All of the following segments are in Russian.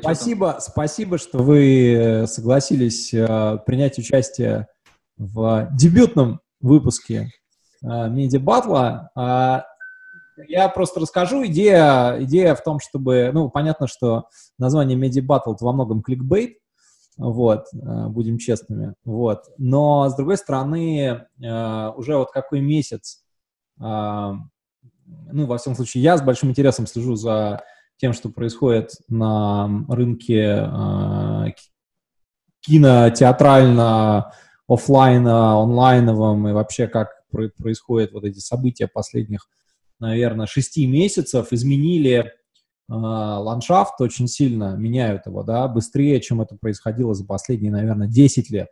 Спасибо, спасибо, что вы э, согласились э, принять участие в дебютном выпуске э, Медиа Батла. А, я просто расскажу. Идея, идея в том, чтобы... Ну, понятно, что название Медиа Батл во многом кликбейт, вот, э, будем честными, вот. Но, с другой стороны, э, уже вот какой месяц, э, ну, во всяком случае, я с большим интересом слежу за тем, что происходит на рынке кинотеатрально, офлайна, онлайновом и вообще как происходят вот эти события последних, наверное, шести месяцев, изменили а, ландшафт очень сильно, меняют его, да, быстрее, чем это происходило за последние, наверное, 10 лет.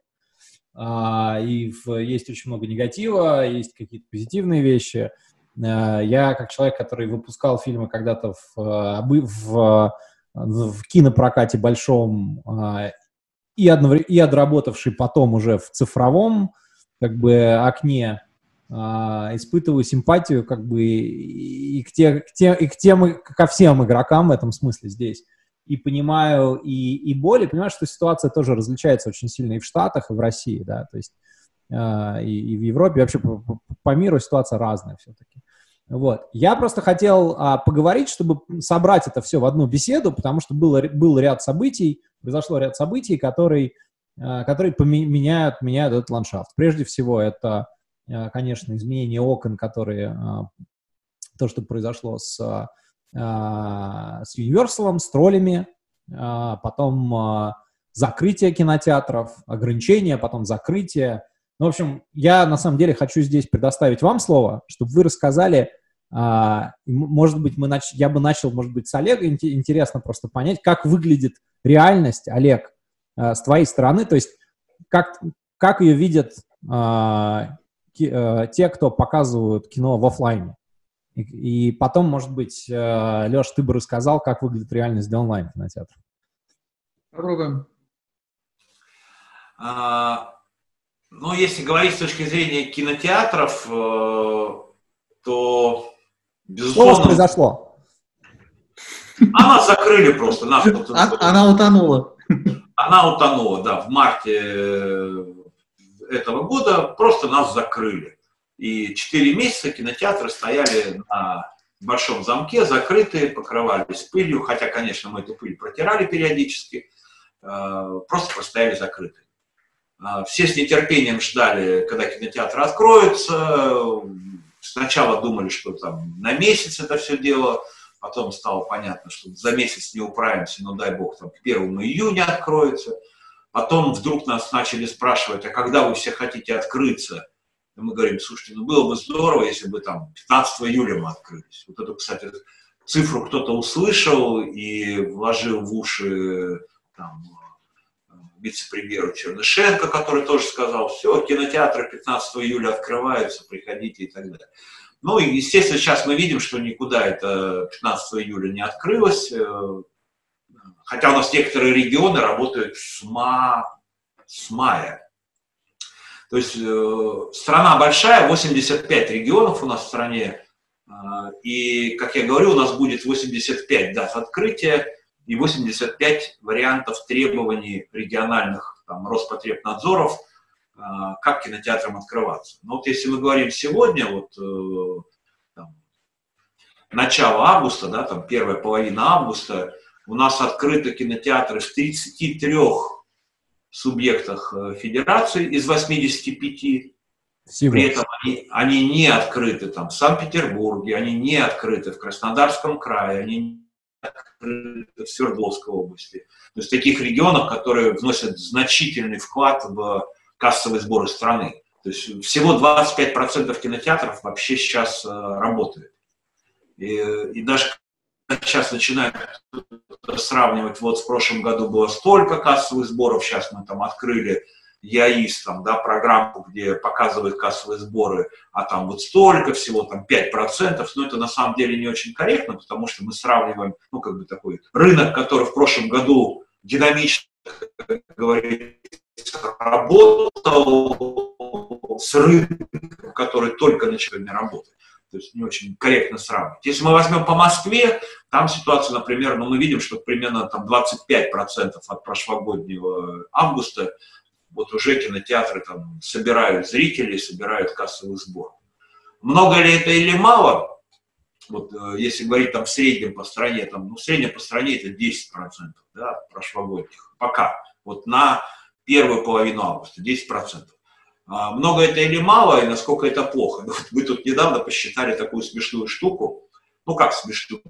А, и в, есть очень много негатива, есть какие-то позитивные вещи. А, я, как человек, который выпускал фильмы когда-то в, в, в кинопрокате большом и, одновременно, и отработавший потом уже в цифровом как бы окне, испытываю симпатию как бы и к, те, к, те, и к тем, ко всем игрокам в этом смысле здесь. И понимаю и, и боль, понимаю, что ситуация тоже различается очень сильно и в Штатах, и в России, да, то есть э, и, и в Европе, и вообще по, по, по миру ситуация разная все-таки. Вот. Я просто хотел а, поговорить, чтобы собрать это все в одну беседу, потому что было, был ряд событий, произошло ряд событий, которые, а, которые поменяют, меняют этот ландшафт. Прежде всего, это Э, конечно, изменение окон, которые, а, то, что произошло с, а, с Universal, с троллями, а, потом закрытие кинотеатров, ограничения, потом закрытие. Ну, в общем, я на самом деле хочу здесь предоставить вам слово, чтобы вы рассказали, может быть, мы нач... я бы начал, может быть, с Олега, интересно просто понять, как выглядит реальность, Олег, с твоей стороны, то есть как, как ее видят Э, те, кто показывают кино в офлайне. И, и потом, может быть, э, Леш, ты бы рассказал, как выглядит реальность для онлайн-кинотеатра. Попробуем. А, ну, если говорить с точки зрения кинотеатров, э, то, безусловно... Что произошло? А нас закрыли просто. Нас, а, она утонула. Она утонула, да, в марте этого года просто нас закрыли. И четыре месяца кинотеатры стояли на большом замке, закрытые, покрывались пылью, хотя, конечно, мы эту пыль протирали периодически, э, просто простояли закрытые. Э, все с нетерпением ждали, когда кинотеатры откроются. Сначала думали, что там на месяц это все дело, потом стало понятно, что за месяц не управимся, но дай бог, там к 1 июня откроется. Потом вдруг нас начали спрашивать, а когда вы все хотите открыться? И мы говорим, слушайте, ну было бы здорово, если бы там 15 июля мы открылись. Вот эту, кстати, цифру кто-то услышал и вложил в уши там, вице-премьеру Чернышенко, который тоже сказал, все, кинотеатры 15 июля открываются, приходите и так далее. Ну и, естественно, сейчас мы видим, что никуда это 15 июля не открылось. Э, Хотя у нас некоторые регионы работают с, ма... с мая. То есть э, страна большая, 85 регионов у нас в стране. Э, и, как я говорю, у нас будет 85 дат открытия и 85 вариантов требований региональных там, Роспотребнадзоров, э, как кинотеатрам открываться. Но вот если мы говорим сегодня, вот э, там, начало августа, да, там первая половина августа, у нас открыты кинотеатры в 33 субъектах э, федерации из 85. Всего. При этом они, они не открыты там, в Санкт-Петербурге, они не открыты в Краснодарском крае, они в Свердловской области. То есть таких регионов, которые вносят значительный вклад в кассовые сборы страны. То есть всего 25% кинотеатров вообще сейчас э, работает. И, и даже сейчас начинают сравнивать, вот в прошлом году было столько кассовых сборов, сейчас мы там открыли ЯИС, там, да, программу, где показывают кассовые сборы, а там вот столько всего, там 5%, но это на самом деле не очень корректно, потому что мы сравниваем, ну, как бы такой рынок, который в прошлом году динамично, как говорится, работал с рынком, который только начинает работать. То есть не очень корректно сравнивать. Если мы возьмем по Москве, там ситуация, например, ну, мы видим, что примерно там 25% от прошлогоднего августа вот уже кинотеатры там собирают зрителей, собирают кассовый сбор. Много ли это или мало? Вот э, если говорить там в среднем по стране, там, ну, в среднем по стране это 10%, да, прошлогодних. Пока. Вот на первую половину августа 10%. А много это или мало, и насколько это плохо? Ну, вот мы тут недавно посчитали такую смешную штуку. Ну, как смешную?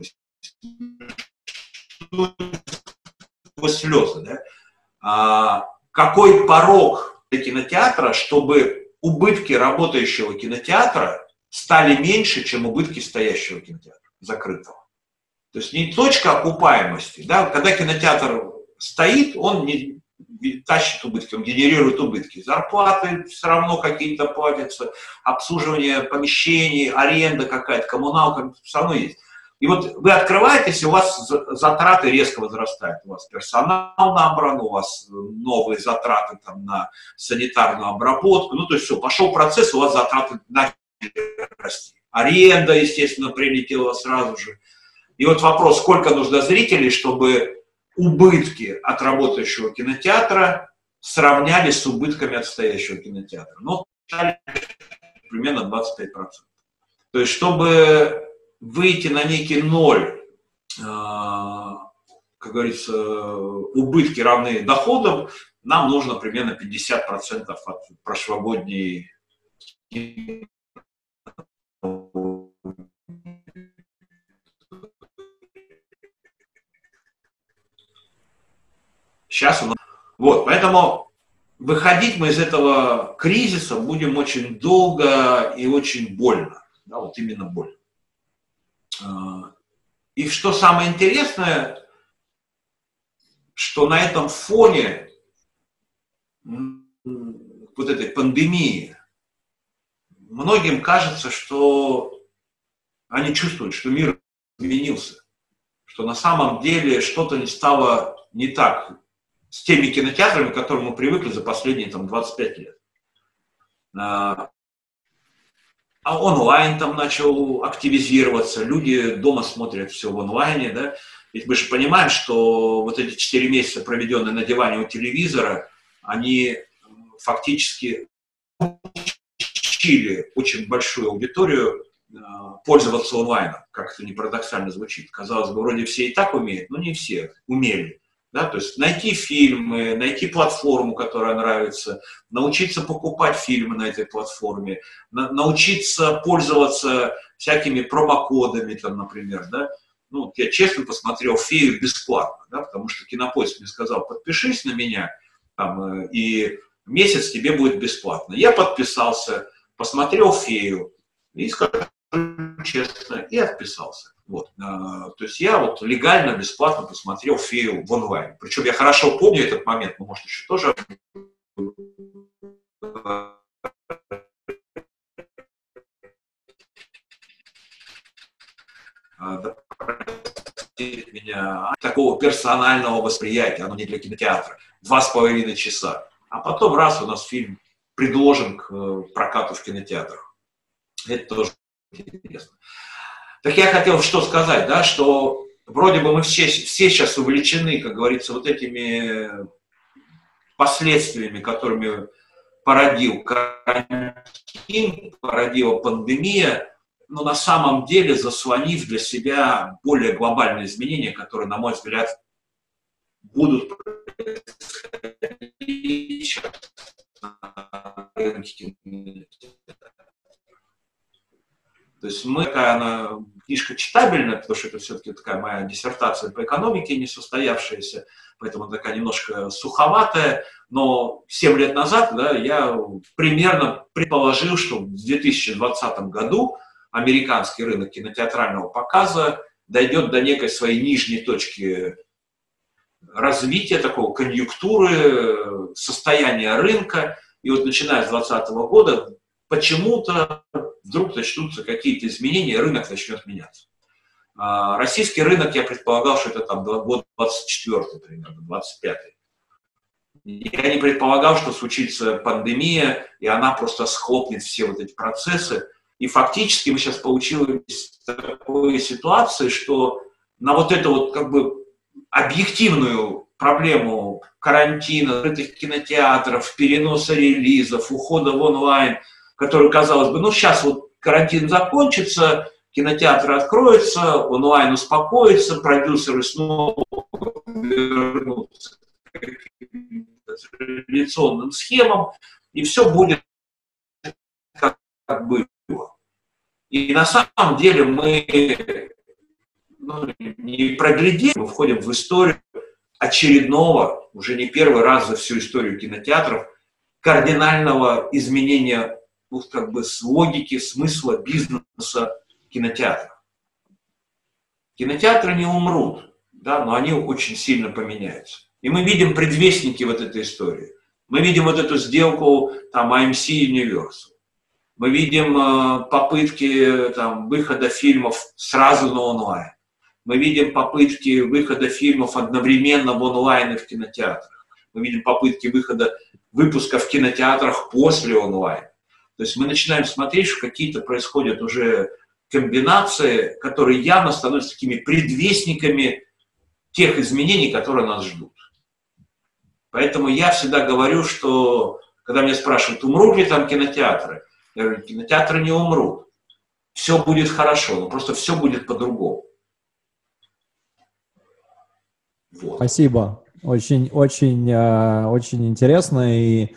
Слезы, да? А, какой порог для кинотеатра, чтобы убытки работающего кинотеатра стали меньше, чем убытки стоящего кинотеатра, закрытого. То есть не точка окупаемости. Да? Когда кинотеатр стоит, он не тащит убытки, он генерирует убытки. Зарплаты все равно какие-то платятся, обслуживание помещений, аренда какая-то, коммуналка, все равно есть. И вот вы открываетесь, у вас затраты резко возрастают. У вас персонал набран, у вас новые затраты там, на санитарную обработку. Ну, то есть все, пошел процесс, у вас затраты начали расти. Аренда, естественно, прилетела сразу же. И вот вопрос, сколько нужно зрителей, чтобы убытки от работающего кинотеатра сравнялись с убытками от стоящего кинотеатра. Ну, примерно 25%. То есть, чтобы выйти на некий ноль, а, как говорится, убытки равны доходам, нам нужно примерно 50% от прошлогодней Сейчас у нас... Вот, поэтому выходить мы из этого кризиса будем очень долго и очень больно. Да, вот именно больно. А, и что самое интересное, что на этом фоне вот этой пандемии многим кажется, что они чувствуют, что мир изменился, что на самом деле что-то не стало не так с теми кинотеатрами, к которым мы привыкли за последние там, 25 лет. А, онлайн там начал активизироваться, люди дома смотрят все в онлайне, да, ведь мы же понимаем, что вот эти 4 месяца, проведенные на диване у телевизора, они фактически учили очень большую аудиторию а, пользоваться онлайном, как это не парадоксально звучит. Казалось бы, вроде все и так умеют, но не все умели. Да, то есть найти фильмы, найти платформу, которая нравится, научиться покупать фильмы на этой платформе, на, научиться пользоваться всякими промокодами, там, например, да. Ну, я честно посмотрел «Фею» бесплатно, да, потому что Кинопоиск мне сказал, подпишись на меня, там, э, и месяц тебе будет бесплатно. Я подписался, посмотрел «Фею», и скажу честно, и отписался. Вот. А, то есть я вот легально, бесплатно посмотрел «Фею» в онлайн. Причем я хорошо помню этот момент, но, может, еще тоже а, меня такого персонального восприятия, оно не для кинотеатра, два с половиной часа. А потом раз у нас фильм предложен к э, прокату в кинотеатрах. Это тоже интересно. Так я хотел что сказать, да, что вроде бы мы все, все сейчас увлечены, как говорится, вот этими последствиями, которыми породил карантин, породила пандемия, но на самом деле заслонив для себя более глобальные изменения, которые, на мой взгляд, будут происходить рынке то есть мы, такая она, книжка читабельная, потому что это все-таки такая моя диссертация по экономике не состоявшаяся, поэтому такая немножко суховатая, но 7 лет назад да, я примерно предположил, что в 2020 году американский рынок кинотеатрального показа дойдет до некой своей нижней точки развития, такого конъюнктуры, состояния рынка. И вот начиная с 2020 года почему-то вдруг начнутся какие-то изменения, и рынок начнет меняться. А, российский рынок, я предполагал, что это там год 24 примерно, 25 Я не предполагал, что случится пандемия, и она просто схлопнет все вот эти процессы. И фактически мы сейчас получились в такой ситуации, что на вот эту вот как бы объективную проблему карантина, открытых кинотеатров, переноса релизов, ухода в онлайн, который, казалось бы, ну сейчас вот карантин закончится, кинотеатры откроются, онлайн успокоится, продюсеры снова вернутся к традиционным схемам, и все будет как было. И на самом деле мы ну, не проглядели, мы входим в историю очередного, уже не первый раз за всю историю кинотеатров, кардинального изменения ну, как бы с логики, смысла бизнеса кинотеатра. Кинотеатры не умрут, да, но они очень сильно поменяются. И мы видим предвестники вот этой истории. Мы видим вот эту сделку там AMC Universal. Мы видим э, попытки там, выхода фильмов сразу на онлайн. Мы видим попытки выхода фильмов одновременно в онлайн и в кинотеатрах. Мы видим попытки выхода выпуска в кинотеатрах после онлайн. То есть мы начинаем смотреть, что какие-то происходят уже комбинации, которые явно становятся такими предвестниками тех изменений, которые нас ждут. Поэтому я всегда говорю, что когда меня спрашивают, умрут ли там кинотеатры, я говорю, кинотеатры не умрут. Все будет хорошо, но просто все будет по-другому. Вот. Спасибо. Очень, очень, э, очень интересно и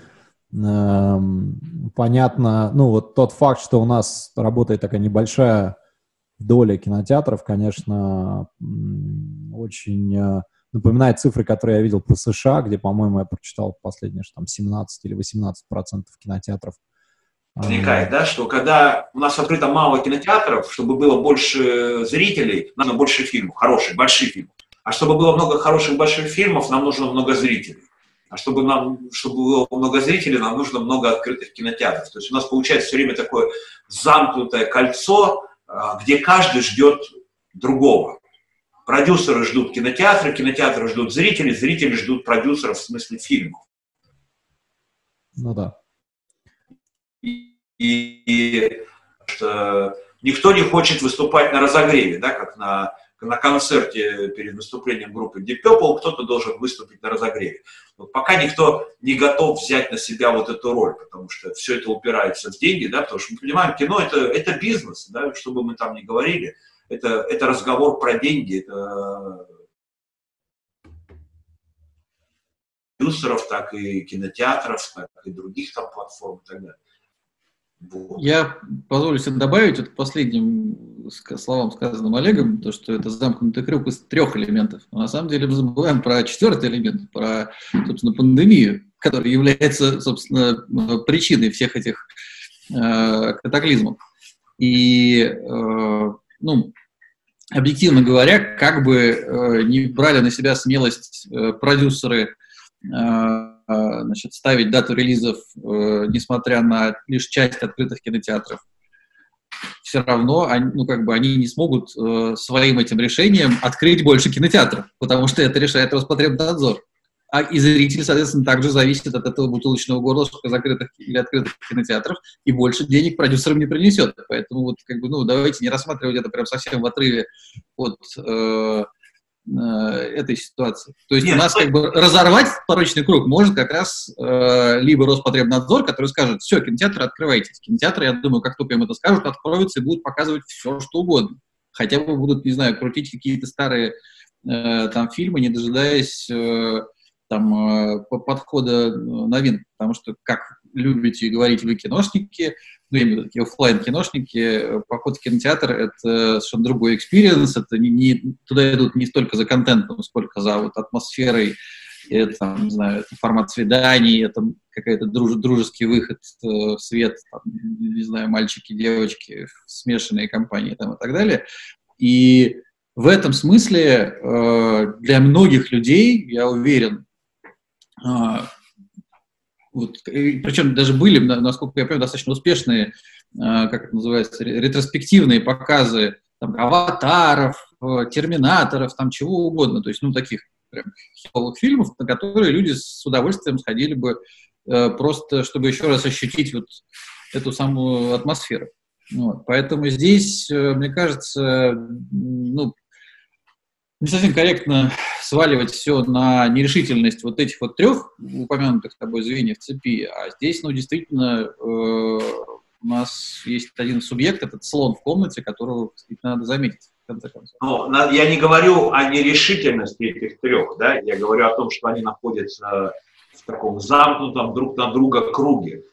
понятно. Ну, вот тот факт, что у нас работает такая небольшая доля кинотеатров, конечно, очень э, напоминает цифры, которые я видел по США, где, по-моему, я прочитал последнее, что там 17 или 18 процентов кинотеатров возникает, да, что когда у нас открыто мало кинотеатров, чтобы было больше зрителей, надо больше фильмов, хороших, больших фильмов. А чтобы было много хороших больших фильмов, нам нужно много зрителей. А чтобы, нам, чтобы было много зрителей, нам нужно много открытых кинотеатров. То есть у нас получается все время такое замкнутое кольцо, а, где каждый ждет другого. Продюсеры ждут кинотеатры, кинотеатры ждут зрителей, зрители ждут продюсеров в смысле фильмов. Ну да. И, и, и что никто не хочет выступать на разогреве, да, как на на концерте перед выступлением группы Deep Purple кто-то должен выступить на разогреве. Вот пока никто не готов взять на себя вот эту роль, потому что все это упирается в деньги, да, потому что мы понимаем, кино это, это бизнес, да, что бы мы там ни говорили, это, это разговор про деньги, это продюсеров, так и кинотеатров, так и других там платформ и так далее. Я позволю себе добавить вот последним словам, сказанным Олегом, то, что это замкнутый круг из трех элементов. Но на самом деле мы забываем про четвертый элемент, про, собственно, пандемию, которая является, собственно, причиной всех этих э, катаклизмов. И, э, ну, объективно говоря, как бы э, не брали на себя смелость э, продюсеры э, значит, ставить дату релизов, э, несмотря на лишь часть открытых кинотеатров, все равно они, ну, как бы они не смогут э, своим этим решением открыть больше кинотеатров, потому что это решает Роспотребнадзор. А и зритель, соответственно, также зависит от этого бутылочного горлышка закрытых или открытых кинотеатров, и больше денег продюсерам не принесет. Поэтому вот, как бы, ну, давайте не рассматривать это прям совсем в отрыве от Э, этой ситуации. То есть Нет, у нас как бы разорвать порочный круг может как раз э, либо Роспотребнадзор, который скажет, все, кинотеатры открывайтесь. Кинотеатры, я думаю, как только им это скажут, откроются и будут показывать все, что угодно. Хотя бы будут, не знаю, крутить какие-то старые э, там фильмы, не дожидаясь э, там э, подхода новин. Потому что, как любите говорить вы, киношники, ну, я имею в виду такие офлайн киношники. Поход в кинотеатр — это совершенно другой experience, это не, не, туда идут не столько за контентом, сколько за вот атмосферой, это, там, не знаю, это формат свиданий, это какой-то друж, дружеский выход в, свет, там, не знаю, мальчики, девочки, смешанные компании там, и так далее. И в этом смысле э, для многих людей, я уверен, э, вот, причем даже были, насколько я понимаю, достаточно успешные, э, как это называется, ретроспективные показы там, аватаров, э, терминаторов, там чего угодно, то есть, ну, таких прям хитовых фильмов, на которые люди с удовольствием сходили бы э, просто, чтобы еще раз ощутить вот эту самую атмосферу. Вот, поэтому здесь, э, мне кажется, ну, не совсем корректно сваливать все на нерешительность вот этих вот трех упомянутых тобой звеньев цепи, а здесь, ну, действительно, э, у нас есть один субъект, этот слон в комнате, которого надо заметить. В. Но я не говорю о нерешительности этих трех, да, я говорю о том, что они находятся в таком замкнутом друг на друга круге.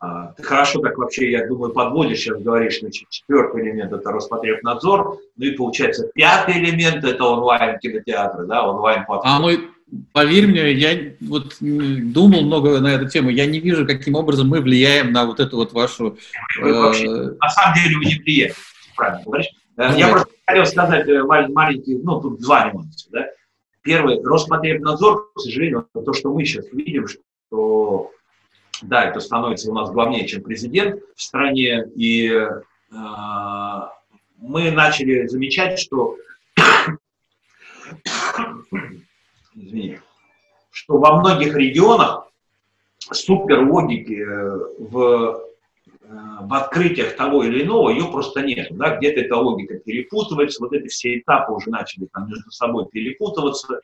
А, ты хорошо так вообще, я думаю, подводишь, сейчас говоришь, значит, четвертый элемент – это Роспотребнадзор, ну и получается пятый элемент – это онлайн-кинотеатры, да, онлайн-платформы. А мы, поверь мне, я вот думал много на эту тему, я не вижу, каким образом мы влияем на вот эту вот вашу… Вы вообще, э, на самом деле вы не влияете, правильно говоришь. Ну, я просто хотел сказать э, маленький, ну, тут два нюанса, да. Первый, Роспотребнадзор, к сожалению, то, что мы сейчас видим, что да, это становится у нас главнее, чем президент в стране, и э, мы начали замечать, что, извини, что во многих регионах суперлогики э, в, э, в открытиях того или иного, ее просто нет. Да? Где-то эта логика перепутывается, вот эти все этапы уже начали там между собой перепутываться.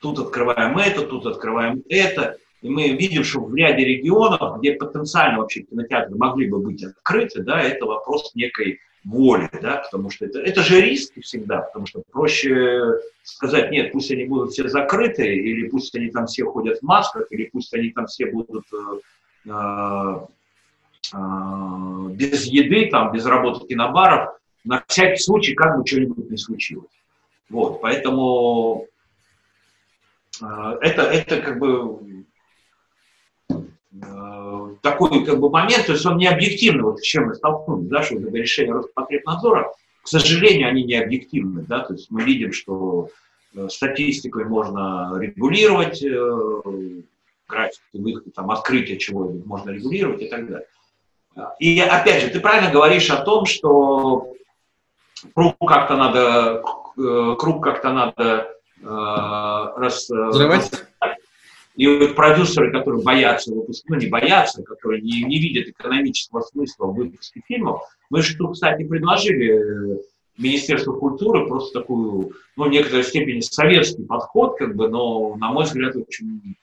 Тут открываем это, тут открываем это. И мы видим, что в ряде регионов, где потенциально вообще кинотеатры могли бы быть открыты, да, это вопрос некой воли, да, потому что это, это же риски всегда, потому что проще сказать, нет, пусть они будут все закрыты, или пусть они там все ходят в масках, или пусть они там все будут э, э, э, без еды, там, без работы кинобаров, на всякий случай, как бы что-нибудь не случилось. Вот, поэтому э, это, это как бы такой как бы момент, то есть он не объективный, вот с чем мы столкнулись, да, что это решение Роспотребнадзора, к сожалению, они не объективны, да, то есть мы видим, что э, статистикой можно регулировать э, графики выхода, там, открытие чего-нибудь можно регулировать и так далее. И опять же, ты правильно говоришь о том, что круг как-то надо, круг как-то надо э, рас, Взрывать? И вот продюсеры, которые боятся выпуска, ну не боятся, которые не, не видят экономического смысла в выпуске фильмов, мы тут, кстати, предложили э, Министерству культуры просто такую, ну, в некоторой степени советский подход, как бы, но, на мой взгляд, очень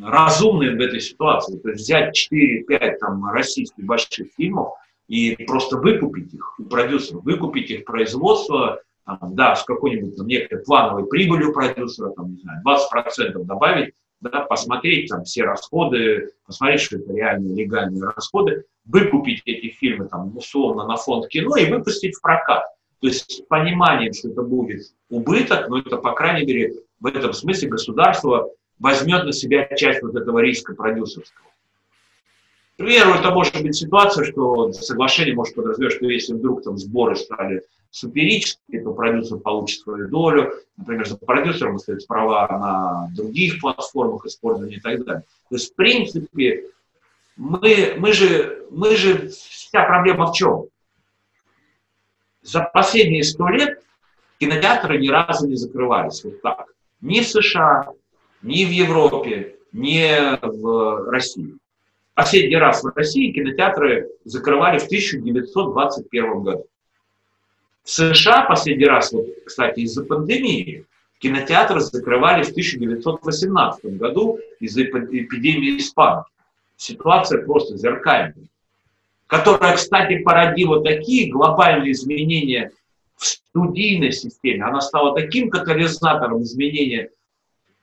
разумный в этой ситуации. То есть взять 4-5 там российских больших фильмов и просто выкупить их у продюсеров, выкупить их производство, там, да, с какой-нибудь там, некой плановой прибылью продюсера, там, не знаю, 20% добавить, да, посмотреть там все расходы, посмотреть, что это реальные легальные расходы, выкупить эти фильмы там условно на фонд кино и выпустить в прокат. То есть с пониманием, что это будет убыток, но это, по крайней мере, в этом смысле государство возьмет на себя часть вот этого риска продюсерского. К примеру, это может быть ситуация, что соглашение может подразумевать, что если вдруг там сборы стали суперические, то продюсер получит свою долю. Например, за продюсером остаются права на других платформах использования и так далее. То есть, в принципе, мы, мы, же, мы же, вся проблема в чем? За последние сто лет кинотеатры ни разу не закрывались вот так. Ни в США, ни в Европе, ни в России. Последний раз в России кинотеатры закрывали в 1921 году. В США последний раз, вот, кстати, из-за пандемии, кинотеатры закрывали в 1918 году из-за эпидемии испанки. Ситуация просто зеркальная. Которая, кстати, породила такие глобальные изменения в студийной системе. Она стала таким катализатором изменения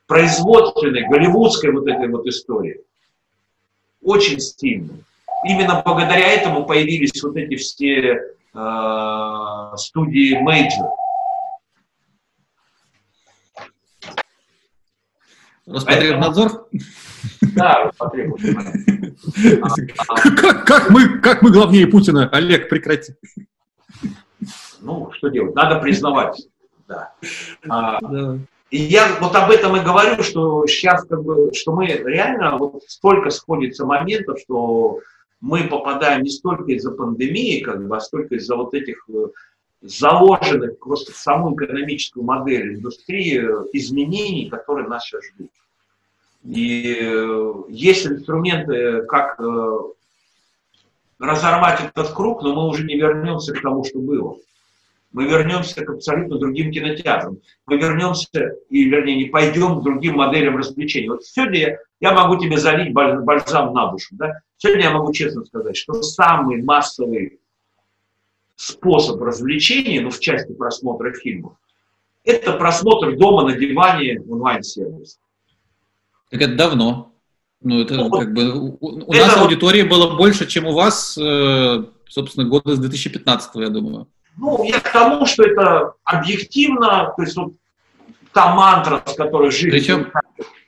производственной, голливудской вот этой вот истории. Очень сильно. Именно благодаря этому появились вот эти все Э, студии Major. Роспотребнадзор? Да, Роспотребнадзор. Как, как, мы, как мы главнее Путина? Олег, прекрати. Ну, что делать? Надо признавать. Да. А, и я вот об этом и говорю, что сейчас как бы, что мы реально, вот столько сходится моментов, что мы попадаем не столько из-за пандемии, как бы, а столько из-за вот этих э, заложенных просто в саму экономическую модель индустрии э, изменений, которые нас сейчас ждут. И э, есть инструменты, как разорвать этот круг, но мы уже не вернемся к тому, что было. Мы вернемся к абсолютно другим кинотеатрам. Мы вернемся, и, вернее, не пойдем к другим моделям развлечений. Вот сегодня я, я могу тебе залить бальзам на душу. Да? Сегодня я могу честно сказать, что самый массовый способ развлечения, ну, в части просмотра фильмов, это просмотр дома на диване онлайн-сервис. Так это давно. Ну, это ну, как бы у, у это... нас аудитории было больше, чем у вас, э, собственно, года с 2015, я думаю. Ну, я к тому, что это объективно, то есть вот та мантра, с которой жили Причем...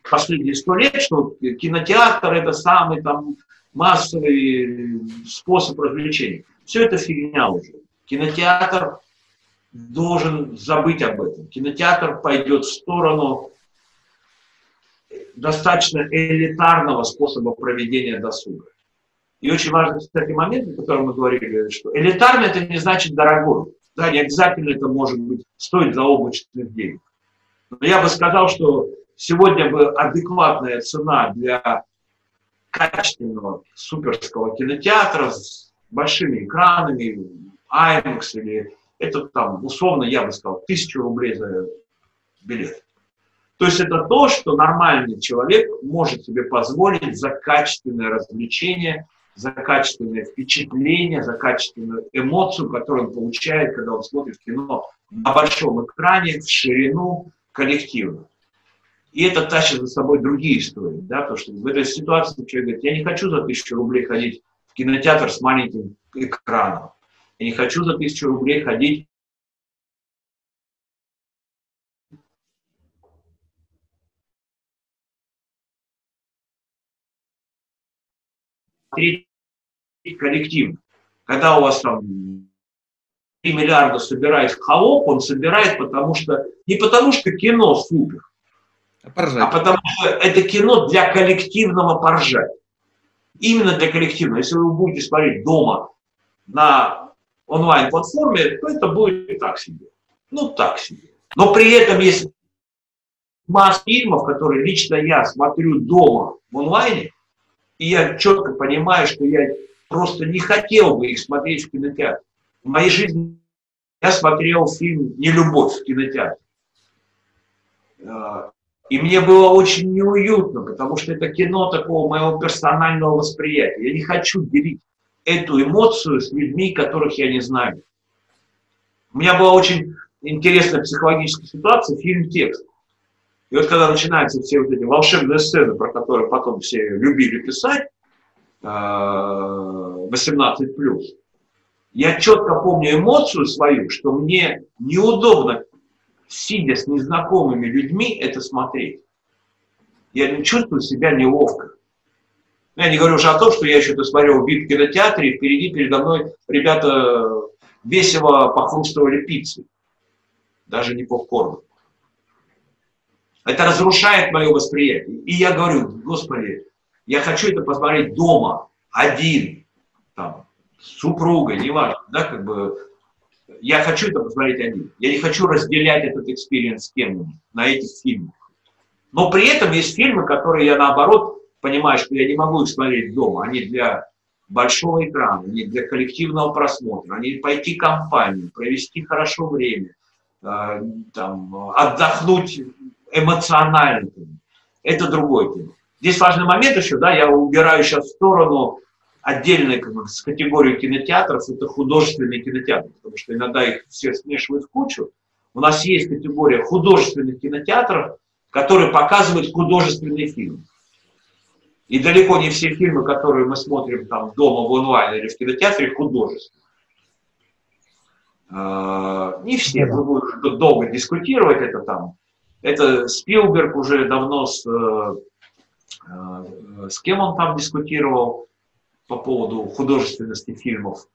последние сто лет, что кинотеатр это самый там массовый способ развлечения. Все это фигня уже. Кинотеатр должен забыть об этом. Кинотеатр пойдет в сторону достаточно элитарного способа проведения досуга. И очень важный, кстати, момент, о котором мы говорили, что элитарно это не значит дорогой. Да, не обязательно это может быть стоить заоблачных денег. Но я бы сказал, что сегодня бы адекватная цена для качественного суперского кинотеатра с большими экранами, IMAX или это там, условно, я бы сказал, тысячу рублей за билет. То есть это то, что нормальный человек может себе позволить за качественное развлечение, за качественное впечатление, за качественную эмоцию, которую он получает, когда он смотрит кино на большом экране, в ширину, коллективно. И это тащит за собой другие истории, да, потому что в этой ситуации человек говорит, я не хочу за тысячу рублей ходить в кинотеатр с маленьким экраном. Я не хочу за тысячу рублей ходить коллектив. Когда у вас там 3 миллиарда собирает холоп, он собирает потому что, не потому что кино супер, а, а потому что это кино для коллективного поржать. Именно для коллективного. Если вы будете смотреть дома на онлайн-платформе, то это будет так себе. Ну, так себе. Но при этом есть масса фильмов, которые лично я смотрю дома в онлайне, и я четко понимаю, что я просто не хотел бы их смотреть в кинотеатре. В моей жизни я смотрел фильм «Нелюбовь» в кинотеатре. А, и мне было очень неуютно, потому что это кино такого моего персонального восприятия. Я не хочу делить эту эмоцию с людьми, которых я не знаю. У меня была очень интересная психологическая ситуация, фильм «Текст». И вот когда начинаются все вот эти волшебные сцены, про которые потом все любили писать, 18+, э, я четко помню эмоцию свою, что мне неудобно, сидя с незнакомыми людьми, это смотреть. Я не чувствую себя неловко. Я не говорю уже о том, что я еще то смотрел в VIP-кинотеатре, и впереди передо мной ребята весело похрустывали пиццей. Даже не попкорном. Это разрушает мое восприятие. И я говорю, Господи, я хочу это посмотреть дома, один, там, с супругой, неважно, да, как бы, я хочу это посмотреть один. Я не хочу разделять этот experience с кем-нибудь на этих фильмах. Но при этом есть фильмы, которые я, наоборот, понимаешь, что я не могу их смотреть дома, они для большого экрана, они для коллективного просмотра, они пойти компанию, провести хорошо время, э, там, отдохнуть эмоционально. Это другой кино. Здесь важный момент еще, да, я убираю сейчас в сторону отдельной как бы, с категорию кинотеатров, это художественные кинотеатры, потому что иногда их все смешивают в кучу. У нас есть категория художественных кинотеатров, которые показывают художественные фильмы. И далеко не все фильмы, которые мы смотрим там дома в онлайн или в кинотеатре, художественные. А, не все, мы будем долго дискутировать это там. Это Спилберг уже давно с, э, э, с кем он там дискутировал по поводу художественности фильмов.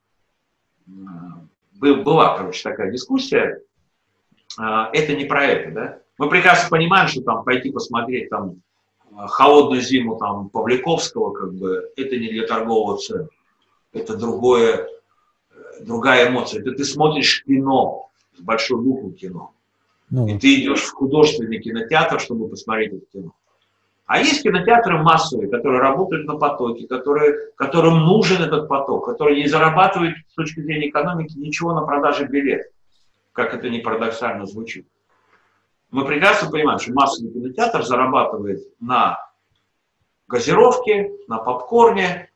Была, короче, такая дискуссия. А, это не про это, да? Мы прекрасно понимаем, что там пойти посмотреть там холодную зиму там Павликовского, как бы, это не для торгового центра. Это другое, другая эмоция. Это ты смотришь кино, с большой буквы кино. Ну. И ты идешь в художественный кинотеатр, чтобы посмотреть это кино. А есть кинотеатры массовые, которые работают на потоке, которые, которым нужен этот поток, которые не зарабатывают с точки зрения экономики ничего на продаже билетов, как это не парадоксально звучит. Мы прекрасно понимаем, что массовый кинотеатр зарабатывает на газировке, на попкорне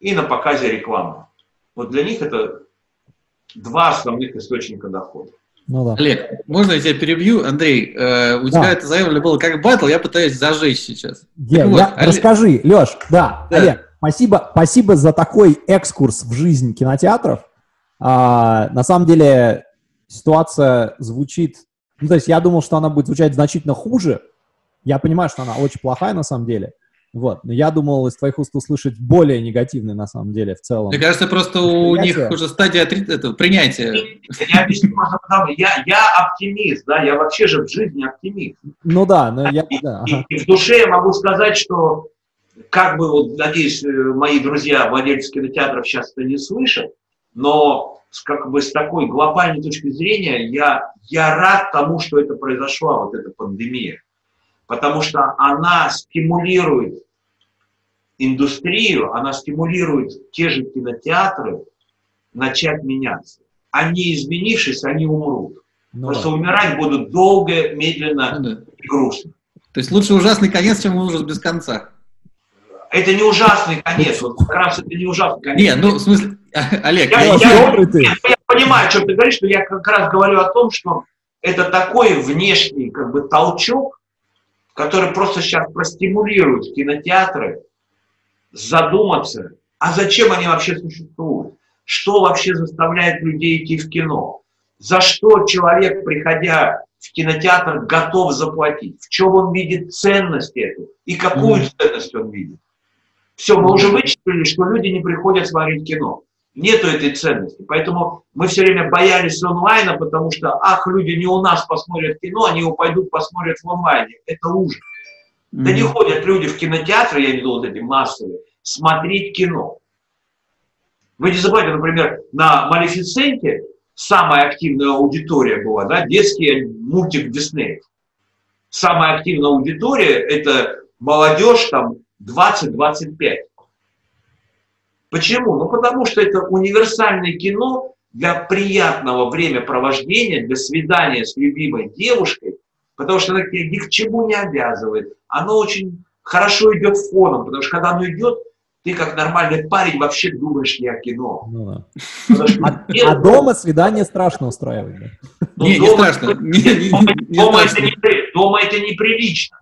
и на показе рекламы. Вот для них это два основных источника дохода. Ну, да. Олег, можно я тебя перебью? Андрей, э, у да. тебя это заявлено было как батл, я пытаюсь зажечь сейчас. Я, вот, я, Олег... Расскажи, Леш, да, да, Олег, спасибо, спасибо за такой экскурс в жизнь кинотеатров. А, на самом деле ситуация звучит... Ну, то есть я думал, что она будет звучать значительно хуже. Я понимаю, что она очень плохая на самом деле. Вот. Но я думал из твоих уст услышать более негативный на самом деле в целом. Мне кажется, просто у них уже стадия этого, принятия. Я я, я оптимист, да, я вообще же в жизни оптимист. Ну да, но я... Да. И, и в душе я могу сказать, что как бы, вот, надеюсь, э, мои друзья, владельцы кинотеатров сейчас это не слышат, но с, как бы с такой глобальной точки зрения я, я рад тому, что это произошло, вот эта пандемия. Потому что она стимулирует индустрию, она стимулирует те же кинотеатры начать меняться. Они, изменившись, они умрут. Ну, Просто да. умирать будут долго, медленно ну, да. и грустно. То есть лучше ужасный конец, чем ужас без конца. Это не ужасный конец. Вот как раз это не ужасный конец. Нет, ну, в смысле, Олег, я, я, я, я, я понимаю, о чем ты говоришь, но я как раз говорю о том, что это такой внешний как бы толчок, который просто сейчас простимулирует кинотеатры, задуматься, а зачем они вообще существуют? Что вообще заставляет людей идти в кино? За что человек, приходя в кинотеатр, готов заплатить? В чем он видит ценность эту? И какую mm-hmm. ценность он видит? Все, мы уже вычислили, что люди не приходят смотреть кино. Нету этой ценности. Поэтому мы все время боялись онлайна, потому что, ах, люди не у нас посмотрят кино, они его пойдут посмотрят в онлайне. Это ужас. Да не ходят люди в кинотеатры, я видел вот эти массовые, смотреть кино. Вы не забывайте, например, на Малефисенте самая активная аудитория была, да, детский мультик Дисней. Самая активная аудитория – это молодежь там 20-25. Почему? Ну, потому что это универсальное кино для приятного времяпровождения, для свидания с любимой девушкой, потому что оно ни к чему не обязывает. Оно очень хорошо идет фоном, потому что когда оно идет, ты как нормальный парень вообще думаешь не о кино. Ну, да. а, а дома свидание страшно устраивать. Да? Ну, не, дома, не страшно. Не, не, дома, не дома, страшно. Это не, дома это неприлично.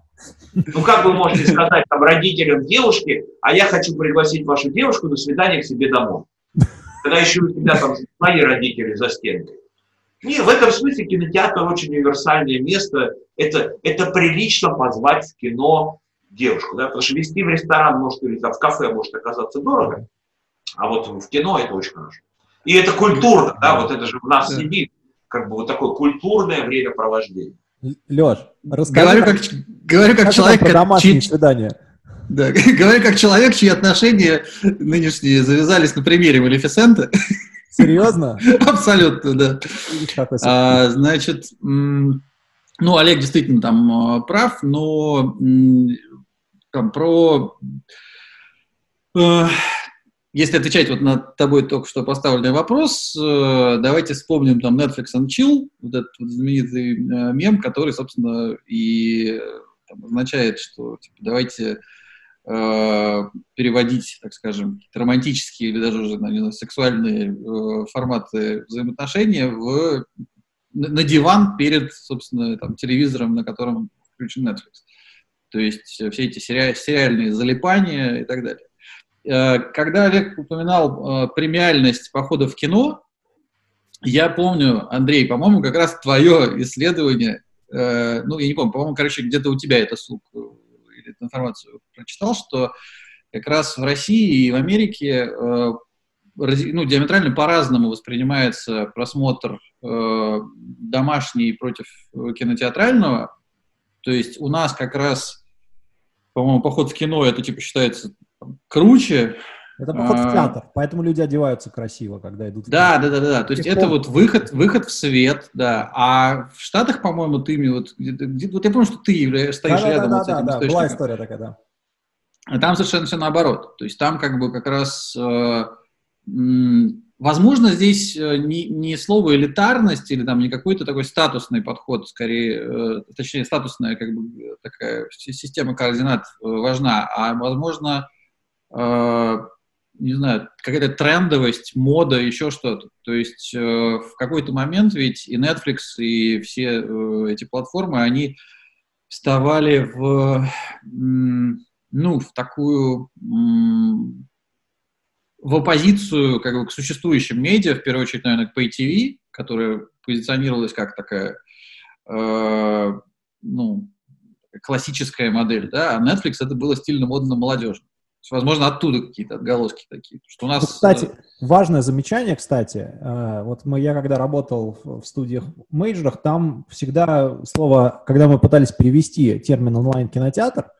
Ну как вы можете сказать там, родителям девушки, а я хочу пригласить вашу девушку на свидание к себе домой? Когда еще у тебя там свои родители за стенкой. Не, в этом смысле кинотеатр очень универсальное место. Это, это прилично позвать в кино девушку, да, потому что вести в ресторан может или там, в кафе может оказаться дорого, а вот в кино это очень хорошо. И это культурно, да, вот это же в нас сидит, как бы вот такое культурное времяпровождение. Леш, расскажи. Говорю как, говорю как человек, про домашние чьи, свидания. Да, говорю как человек, чьи отношения нынешние завязались на примере Малефисента. Серьезно? Абсолютно, да. А, значит, ну, Олег действительно там а, прав, но там, про... Э, если отвечать вот на тобой только что поставленный вопрос, э, давайте вспомним там Netflix and Chill, вот этот вот знаменитый э, мем, который, собственно, и там, означает, что типа, давайте э, переводить, так скажем, романтические или даже уже наверное, сексуальные э, форматы взаимоотношения в, на, на диван перед, собственно, там, телевизором, на котором включен Netflix. То есть все эти сери- сериальные залипания и так далее. Э, когда Олег упоминал э, премиальность похода в кино, я помню, Андрей, по-моему, как раз твое исследование, э, ну, я не помню, по-моему, короче, где-то у тебя это ссылку или эту информацию прочитал, что как раз в России и в Америке ну, диаметрально по-разному воспринимается просмотр домашний против кинотеатрального. То есть у нас как раз, по-моему, поход в кино это типа считается круче, Это поход в а, театр, поэтому люди одеваются красиво, когда идут в Да, да, да, да. То есть это вот выход, выход в свет, да. А в Штатах, по-моему, ты вот, где, вот я помню, что ты являешься, стоишь да, рядом да, вот да, с этим да, да, была история такая, да. А там совершенно все наоборот. То есть там как бы как раз э, Возможно, здесь э, не, не слово элитарность или там не какой-то такой статусный подход, скорее, э, точнее, статусная как бы такая система координат э, важна, а возможно, не знаю, какая-то трендовость, мода, еще что-то. То есть в какой-то момент ведь и Netflix, и все эти платформы, они вставали в, ну, в такую в оппозицию как бы, к существующим медиа, в первую очередь, наверное, к PayTV, которая позиционировалась как такая, э, ну, классическая модель, да, а Netflix это было стильно, модно, молодежно. Возможно, оттуда какие-то отголоски такие. Что у нас... Ну, кстати, важное замечание, кстати. Э, вот мы, я когда работал в студиях мейджорах, там всегда слово, когда мы пытались перевести термин онлайн-кинотеатр,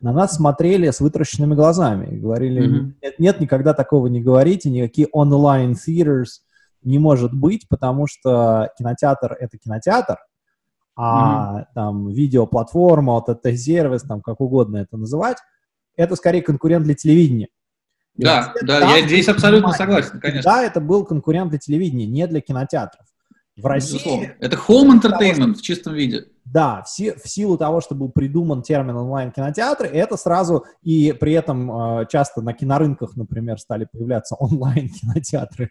на нас смотрели с вытращенными глазами и говорили, mm-hmm. нет, нет, никогда такого не говорите, никакие онлайн theaters не может быть, потому что кинотеатр — это кинотеатр, а mm-hmm. там видеоплатформа, вот это сервис, там как угодно это называть, это скорее конкурент для телевидения. И да, да, я здесь абсолютно согласен, конечно. Да, это был конкурент для телевидения, не для кинотеатров. В России... Это home entertainment в чистом виде. Да, в, си, в силу того, что был придуман термин онлайн-кинотеатры, это сразу, и при этом э, часто на кинорынках, например, стали появляться онлайн-кинотеатры,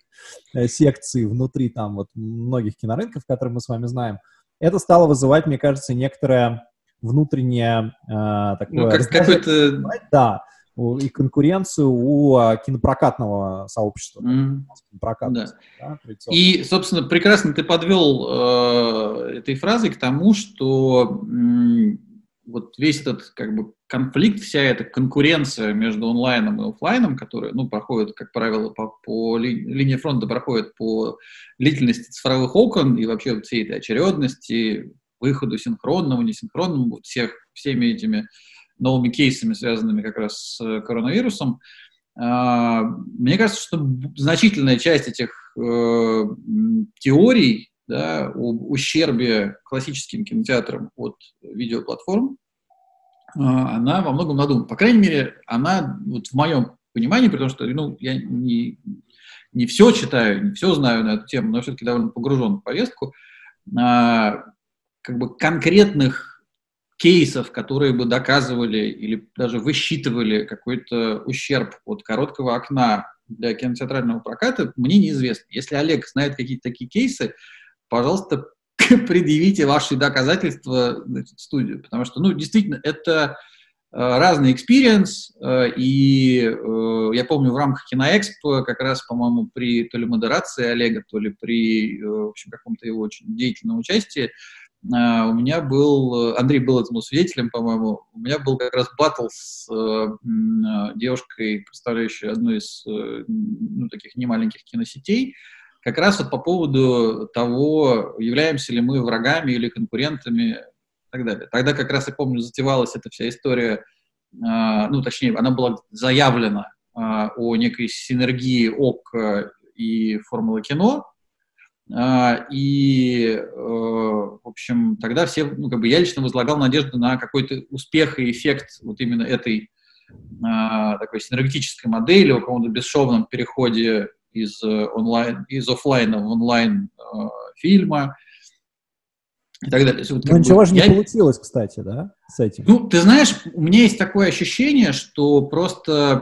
э, секции внутри там вот многих кинорынков, которые мы с вами знаем. Это стало вызывать, мне кажется, некоторое внутреннее э, такое... Ну, как, какой-то... Да, и конкуренцию у а, кинопрокатного сообщества. Mm. Прокат, да. Да, и, собственно, прекрасно ты подвел э, этой фразой к тому, что э, вот весь этот как бы конфликт, вся эта конкуренция между онлайном и офлайном, которая, ну, проходит, как правило, по, по ли, линии фронта проходит по длительности цифровых окон и вообще всей этой очередности, выходу синхронного, несинхронного, всех, всеми этими новыми кейсами, связанными как раз с э, коронавирусом. А, мне кажется, что значительная часть этих э, теорий да, об ущербе классическим кинотеатрам от видеоплатформ, а, она во многом надумана. По крайней мере, она вот в моем понимании, потому что ну, я не, не все читаю, не все знаю на эту тему, но все-таки довольно погружен в повестку, а, как бы конкретных кейсов, которые бы доказывали или даже высчитывали какой-то ущерб от короткого окна для кинотеатрального проката, мне неизвестно. Если Олег знает какие-то такие кейсы, пожалуйста, предъявите ваши доказательства значит, студию, потому что, ну, действительно, это э, разный experience, э, и э, я помню в рамках Киноэкспо как раз, по-моему, при то ли модерации Олега, то ли при, э, в общем, каком-то его очень деятельном участии, у меня был, Андрей был этому свидетелем, по-моему, у меня был как раз батл с э, девушкой, представляющей одну из э, ну, таких немаленьких киносетей, как раз вот по поводу того, являемся ли мы врагами или конкурентами и так далее. Тогда как раз, я помню, затевалась эта вся история, э, ну, точнее, она была заявлена э, о некой синергии ОК и Формулы кино, а, и, э, в общем, тогда все, ну, как бы я лично возлагал надежду на какой-то успех и эффект вот именно этой а, такой синергетической модели, о каком-то бесшовном переходе из э, онлайн, из офлайна в онлайн э, фильма и так далее. Вот, Но ничего бы, же я... не получилось, кстати, да, с этим? Ну, ты знаешь, у меня есть такое ощущение, что просто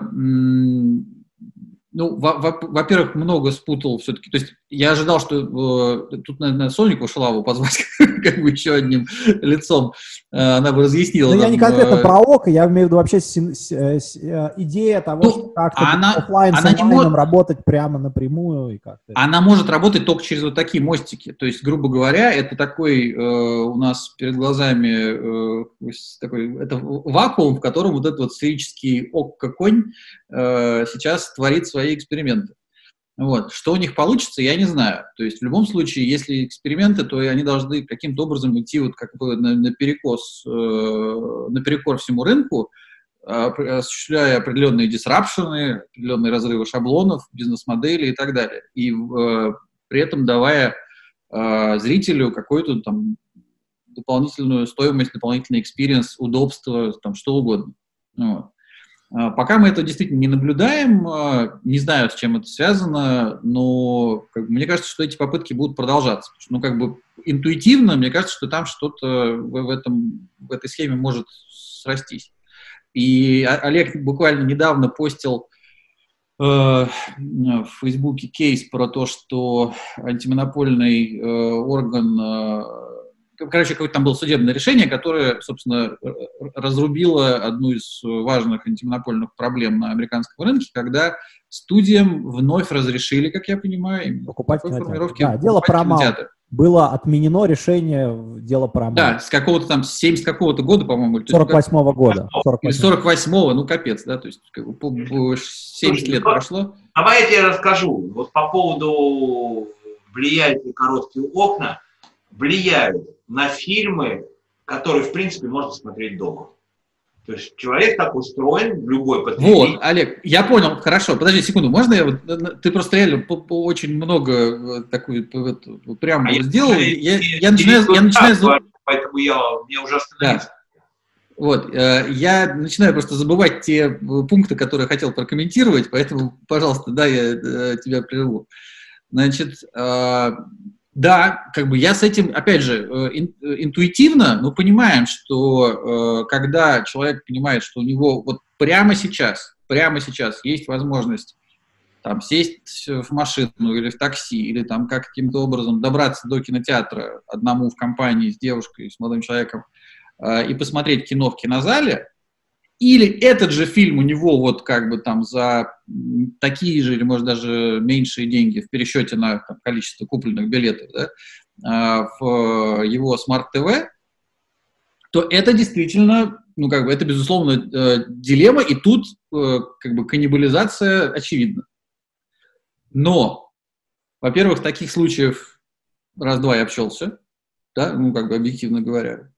ну, во-первых, много спутал все-таки. То есть я ожидал, что э, тут, наверное, Сонику Шалаву позвать как бы еще одним лицом. Э, она бы разъяснила. Но я не конкретно э, про ОКО, я имею в виду вообще с, с, с, идея того, ну, что как-то она, офлайн она с онлайном может... работать прямо напрямую и как-то. Она может работать только через вот такие мостики. То есть, грубо говоря, это такой э, у нас перед глазами э, такой, это вакуум, в котором вот этот вот сферический ОККО-конь э, сейчас творит свои свои эксперименты. Вот. Что у них получится, я не знаю. То есть в любом случае, если эксперименты, то они должны каким-то образом идти вот как бы на, на перекос, э, на перекор всему рынку, осуществляя определенные disruption'ы, определенные разрывы шаблонов, бизнес-модели и так далее. И э, при этом давая э, зрителю какую-то там дополнительную стоимость, дополнительный experience, удобство, там что угодно. Вот. А, пока мы это действительно не наблюдаем, а, не знаю, с чем это связано, но как бы, мне кажется, что эти попытки будут продолжаться. Ну, как бы интуитивно, мне кажется, что там что-то в, этом, в этой схеме может срастись. И Олег буквально недавно постил э, в Фейсбуке кейс про то, что антимонопольный э, орган э, короче, какое-то там было судебное решение, которое, собственно, разрубило одну из важных антимонопольных проблем на американском рынке, когда студиям вновь разрешили, как я понимаю, покупать формировки. Да, дело про было отменено решение дела про Да, с какого-то там, 70 какого-то года, по-моему. 48-го года. 48 или 48-го, ну капец, да, то есть 70 Слушай, лет ну, прошло. Давай я тебе расскажу, вот по поводу влияют ли короткие окна, влияют на фильмы, которые, в принципе, можно смотреть дома. То есть человек так устроен, любой потребитель. Вот, Олег, я понял, хорошо. Подожди секунду, можно я... Ты просто реально по, по очень много э, такой прямо а сделал. Я, я, я начинаю... Я начинаю... Поэтому я, мне уже остановился. Да. Вот, э, я начинаю просто забывать те пункты, которые хотел прокомментировать, поэтому, пожалуйста, да, я э, тебя прерву. Значит, э, да, как бы я с этим, опять же, э, э, интуитивно, мы понимаем, что э, когда человек понимает, что у него вот прямо сейчас, прямо сейчас есть возможность там сесть в машину или в такси, или там как каким-то образом добраться до кинотеатра одному в компании с девушкой, с молодым человеком, и посмотреть кино в кинозале, или этот же фильм у него вот как бы там за такие же или, может, даже меньшие деньги в пересчете на там, количество купленных билетов да, а, в его smart TV, то это действительно, ну, как бы, это, безусловно, э, дилемма, и тут, э, как бы, каннибализация очевидна. Но, во-первых, таких случаев раз-два и обчёлся, да, ну, как бы, объективно говоря.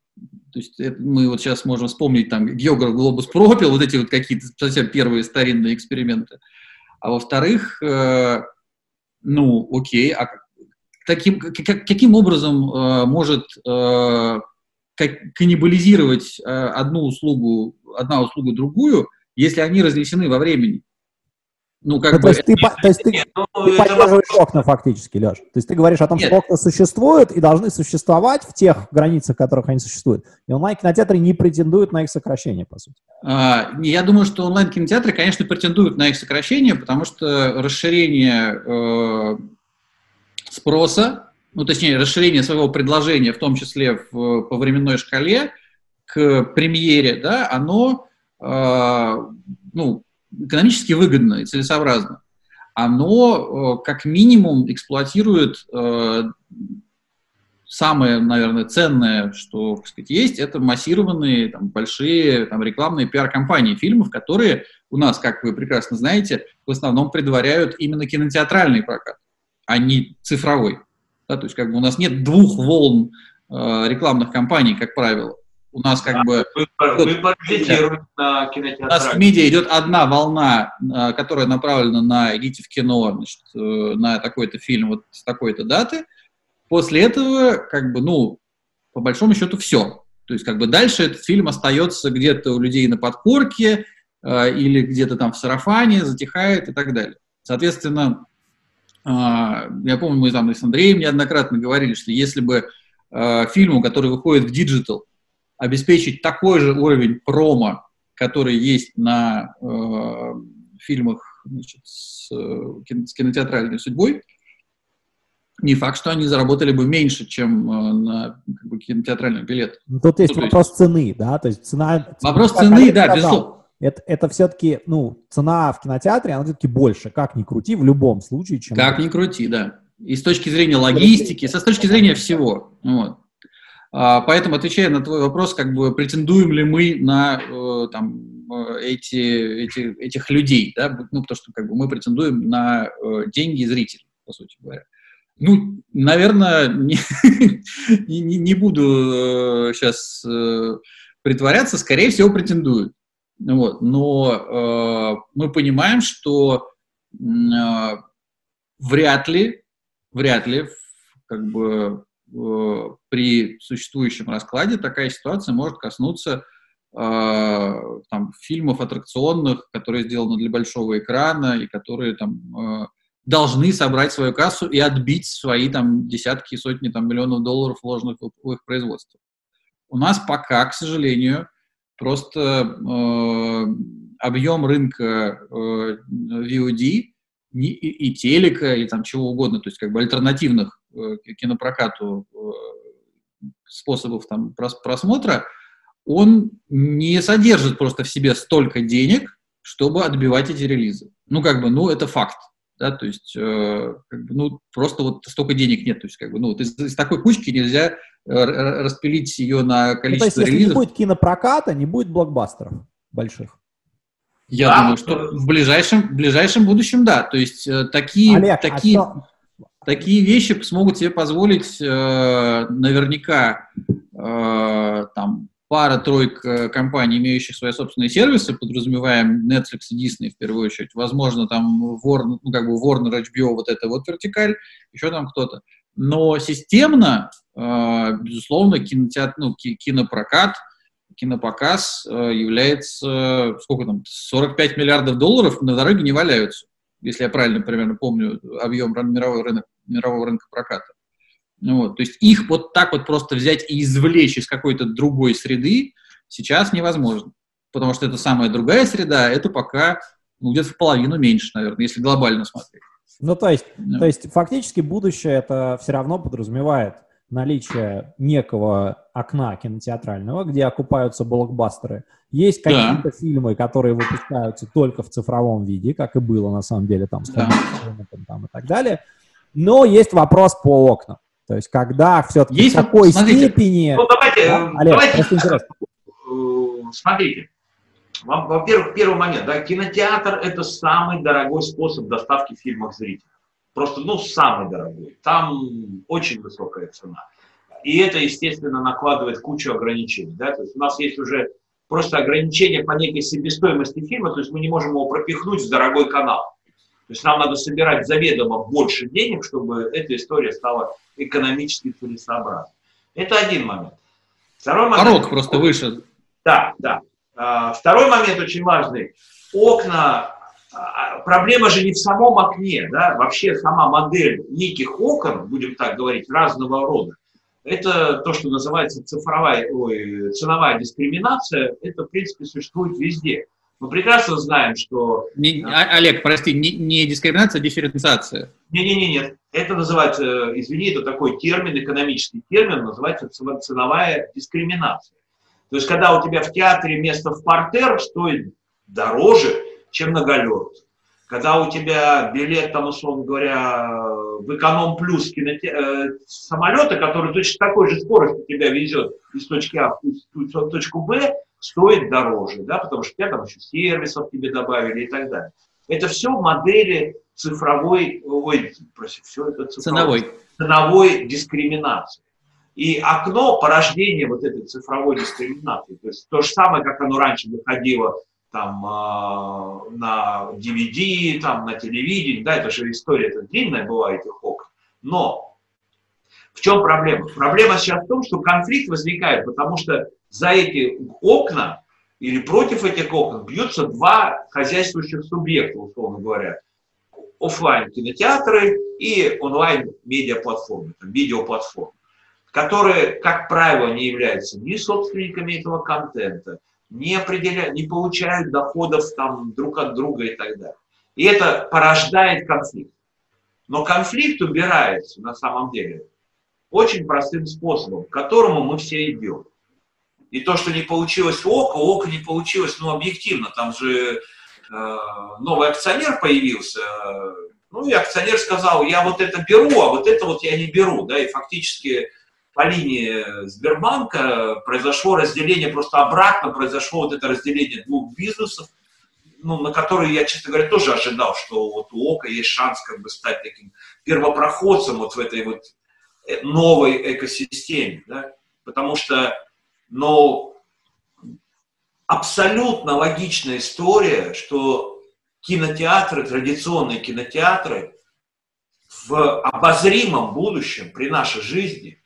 То есть это, мы вот сейчас можем вспомнить там географ глобус пропил, вот эти вот какие-то совсем первые старинные эксперименты. А во-вторых, э, ну, окей, а таким, как, каким образом э, может э, каннибализировать э, одну услугу, одна услуга другую, если они разнесены во времени? Ну, как ну, бы... То есть ты, то есть ты, нет, ну, ты поддерживаешь это... окна фактически, Леш. То есть ты говоришь о том, нет. что окна существуют и должны существовать в тех границах, в которых они существуют. И онлайн-кинотеатры не претендуют на их сокращение, по сути. А, я думаю, что онлайн-кинотеатры, конечно, претендуют на их сокращение, потому что расширение э, спроса, ну, точнее, расширение своего предложения, в том числе в, по временной шкале, к премьере, да, оно, э, ну, экономически выгодно и целесообразно, оно э, как минимум эксплуатирует э, самое, наверное, ценное, что так сказать, есть, это массированные там, большие там, рекламные пиар-компании фильмов, которые у нас, как вы прекрасно знаете, в основном предваряют именно кинотеатральный прокат, а не цифровой. Да, то есть как бы у нас нет двух волн э, рекламных кампаний, как правило. У нас как да, бы... Выбор на кинотеатре. У нас в медиа идет одна волна, а, которая направлена на идите в кино, значит, э, на такой-то фильм вот с такой-то даты. После этого, как бы, ну, по большому счету, все. То есть, как бы дальше этот фильм остается где-то у людей на подкорке э, или где-то там в сарафане, затихает и так далее. Соответственно, э, я помню, мы там с Андреем неоднократно говорили, что если бы э, фильму, который выходит в digital, обеспечить такой же уровень промо, который есть на э, фильмах значит, с, с кинотеатральной судьбой, не факт, что они заработали бы меньше, чем э, на как бы, кинотеатральный билет. Ну, тут есть ну, вопрос есть... цены, да, то есть цена... Вопрос цены, да, безусловно. Это, это все-таки, ну, цена в кинотеатре, она все-таки больше, как ни крути, в любом случае, чем... Как ни крути, да. И с точки зрения логистики, со с точки зрения всего. Вот. А, поэтому, отвечая на твой вопрос, как бы претендуем ли мы на э, там, э, эти, эти, этих людей, да? ну, потому что как бы, мы претендуем на э, деньги зрителей, по сути говоря. Ну, наверное, не, не, не буду сейчас притворяться, скорее всего, претендуют. Вот. Но э, мы понимаем, что э, вряд ли, вряд ли как бы при существующем раскладе такая ситуация может коснуться э, там, фильмов аттракционных, которые сделаны для большого экрана и которые там э, должны собрать свою кассу и отбить свои там десятки, сотни там миллионов долларов вложенных в их производство. У нас пока, к сожалению, просто э, объем рынка э, VOD не, и, и телека, и там чего угодно, то есть как бы альтернативных э, кинопрокату э, способов там прос, просмотра, он не содержит просто в себе столько денег, чтобы отбивать эти релизы. Ну, как бы, ну, это факт да, то есть, э, как бы, ну, просто вот столько денег нет, то есть, как бы, ну, вот из, из такой кучки нельзя э, распилить ее на количество ну, то есть, релизов. Если не будет кинопроката, не будет блокбастеров больших. Я да, думаю, что в ближайшем, в ближайшем будущем, да, то есть, э, такие, Олег, а такие, а такие вещи смогут себе позволить э, наверняка э, там пара-тройка компаний, имеющих свои собственные сервисы, подразумеваем Netflix и Disney в первую очередь, возможно, там Warner, ну, как бы Warner, HBO, вот это вот вертикаль, еще там кто-то. Но системно, э, безусловно, кинотеатр, ну, кинопрокат, кинопоказ э, является, сколько там, 45 миллиардов долларов на дороге не валяются, если я правильно примерно помню объем мирового рынка, мирового рынка проката. Ну вот, то есть их вот так вот просто взять и извлечь из какой-то другой среды сейчас невозможно. Потому что это самая другая среда, это пока ну, где-то в половину меньше, наверное, если глобально смотреть. Ну, то есть, yeah. то есть фактически будущее это все равно подразумевает наличие некого окна кинотеатрального, где окупаются блокбастеры. Есть какие-то да. фильмы, которые выпускаются только в цифровом виде, как и было на самом деле там с да. там, и так далее. Но есть вопрос по окнам. То есть, когда все-таки Есть, в такой смотрите, степени... Ну, давайте, да? Олег, давайте э, смотрите. Во-первых, первый момент, да, кинотеатр – это самый дорогой способ доставки фильмов зрителям. Просто, ну, самый дорогой. Там очень высокая цена. И это, естественно, накладывает кучу ограничений. Да? То есть у нас есть уже просто ограничения по некой себестоимости фильма, то есть мы не можем его пропихнуть в дорогой канал. То есть нам надо собирать заведомо больше денег, чтобы эта история стала экономически целесообразной. Это один момент. Второй момент. Порог просто выше. Да, да. А, второй момент очень важный. Окна, проблема же не в самом окне, да, вообще сама модель неких окон, будем так говорить, разного рода, это то, что называется цифровая, ой, ценовая дискриминация, это, в принципе, существует везде. Мы прекрасно знаем, что... Не, а, Олег, прости, не, не дискриминация, а дифференциация. Не-не-не, нет. Это называется, извини, это такой термин, экономический термин, называется ценовая дискриминация. То есть, когда у тебя в театре место в портер стоит дороже, чем галеру. Когда у тебя билет, там, условно говоря, в эконом плюс киноте... э, самолета, который точно такой же скоростью тебя везет из точки А в точку Б, стоит дороже, да, потому что тебя там еще сервисов тебе добавили и так далее. Это все модели цифровой, ой, прости, все это цифровой, ценовой. ценовой дискриминации. И окно порождения вот этой цифровой дискриминации, то есть то же самое, как оно раньше выходило там э, на DVD, там на телевидении, да, это же история это длинная была этих окон. Но в чем проблема? Проблема сейчас в том, что конфликт возникает, потому что за эти окна или против этих окон бьются два хозяйствующих субъекта, условно говоря. Офлайн кинотеатры и онлайн медиаплатформы, видеоплатформы, которые, как правило, не являются ни собственниками этого контента, не, определяют, не получают доходов там, друг от друга и так далее. И это порождает конфликт. Но конфликт убирается на самом деле очень простым способом, к которому мы все идем. И то, что не получилось у ОКО, у ОКО не получилось, ну, объективно, там же э, новый акционер появился, ну, и акционер сказал, я вот это беру, а вот это вот я не беру, да, и фактически по линии Сбербанка. Произошло разделение, просто обратно произошло вот это разделение двух бизнесов, ну, на которые я, честно говоря, тоже ожидал, что вот у ОКО есть шанс как бы стать таким первопроходцем вот в этой вот э, новой экосистеме, да, потому что но абсолютно логичная история, что кинотеатры, традиционные кинотеатры в обозримом будущем при нашей жизни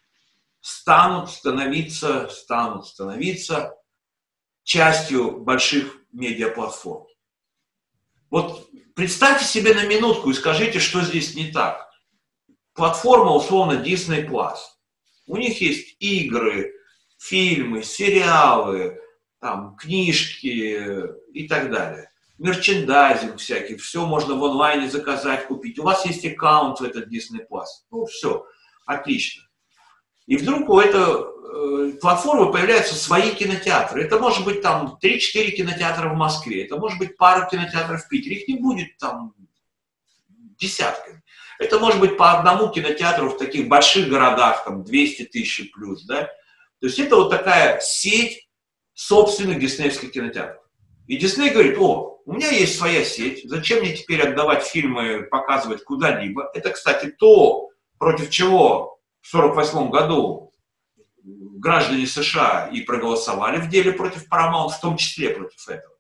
станут становиться, станут становиться частью больших медиаплатформ. Вот представьте себе на минутку и скажите, что здесь не так. Платформа, условно, Disney+. Plus. У них есть игры, фильмы, сериалы, там, книжки и так далее. Мерчендайзинг всякий, все можно в онлайне заказать, купить. У вас есть аккаунт в этот Disney+. Plus. Ну, все, отлично. И вдруг у этой э, платформы появляются свои кинотеатры. Это может быть там 3-4 кинотеатра в Москве, это может быть пара кинотеатров в Питере. Их не будет там десятками. Это может быть по одному кинотеатру в таких больших городах, там 200 тысяч плюс, да. То есть это вот такая сеть собственных диснеевских кинотеатров. И Дисней говорит, о, у меня есть своя сеть, зачем мне теперь отдавать фильмы, показывать куда-либо? Это, кстати, то, против чего 1948 году граждане США и проголосовали в деле против Paramount, в том числе против этого.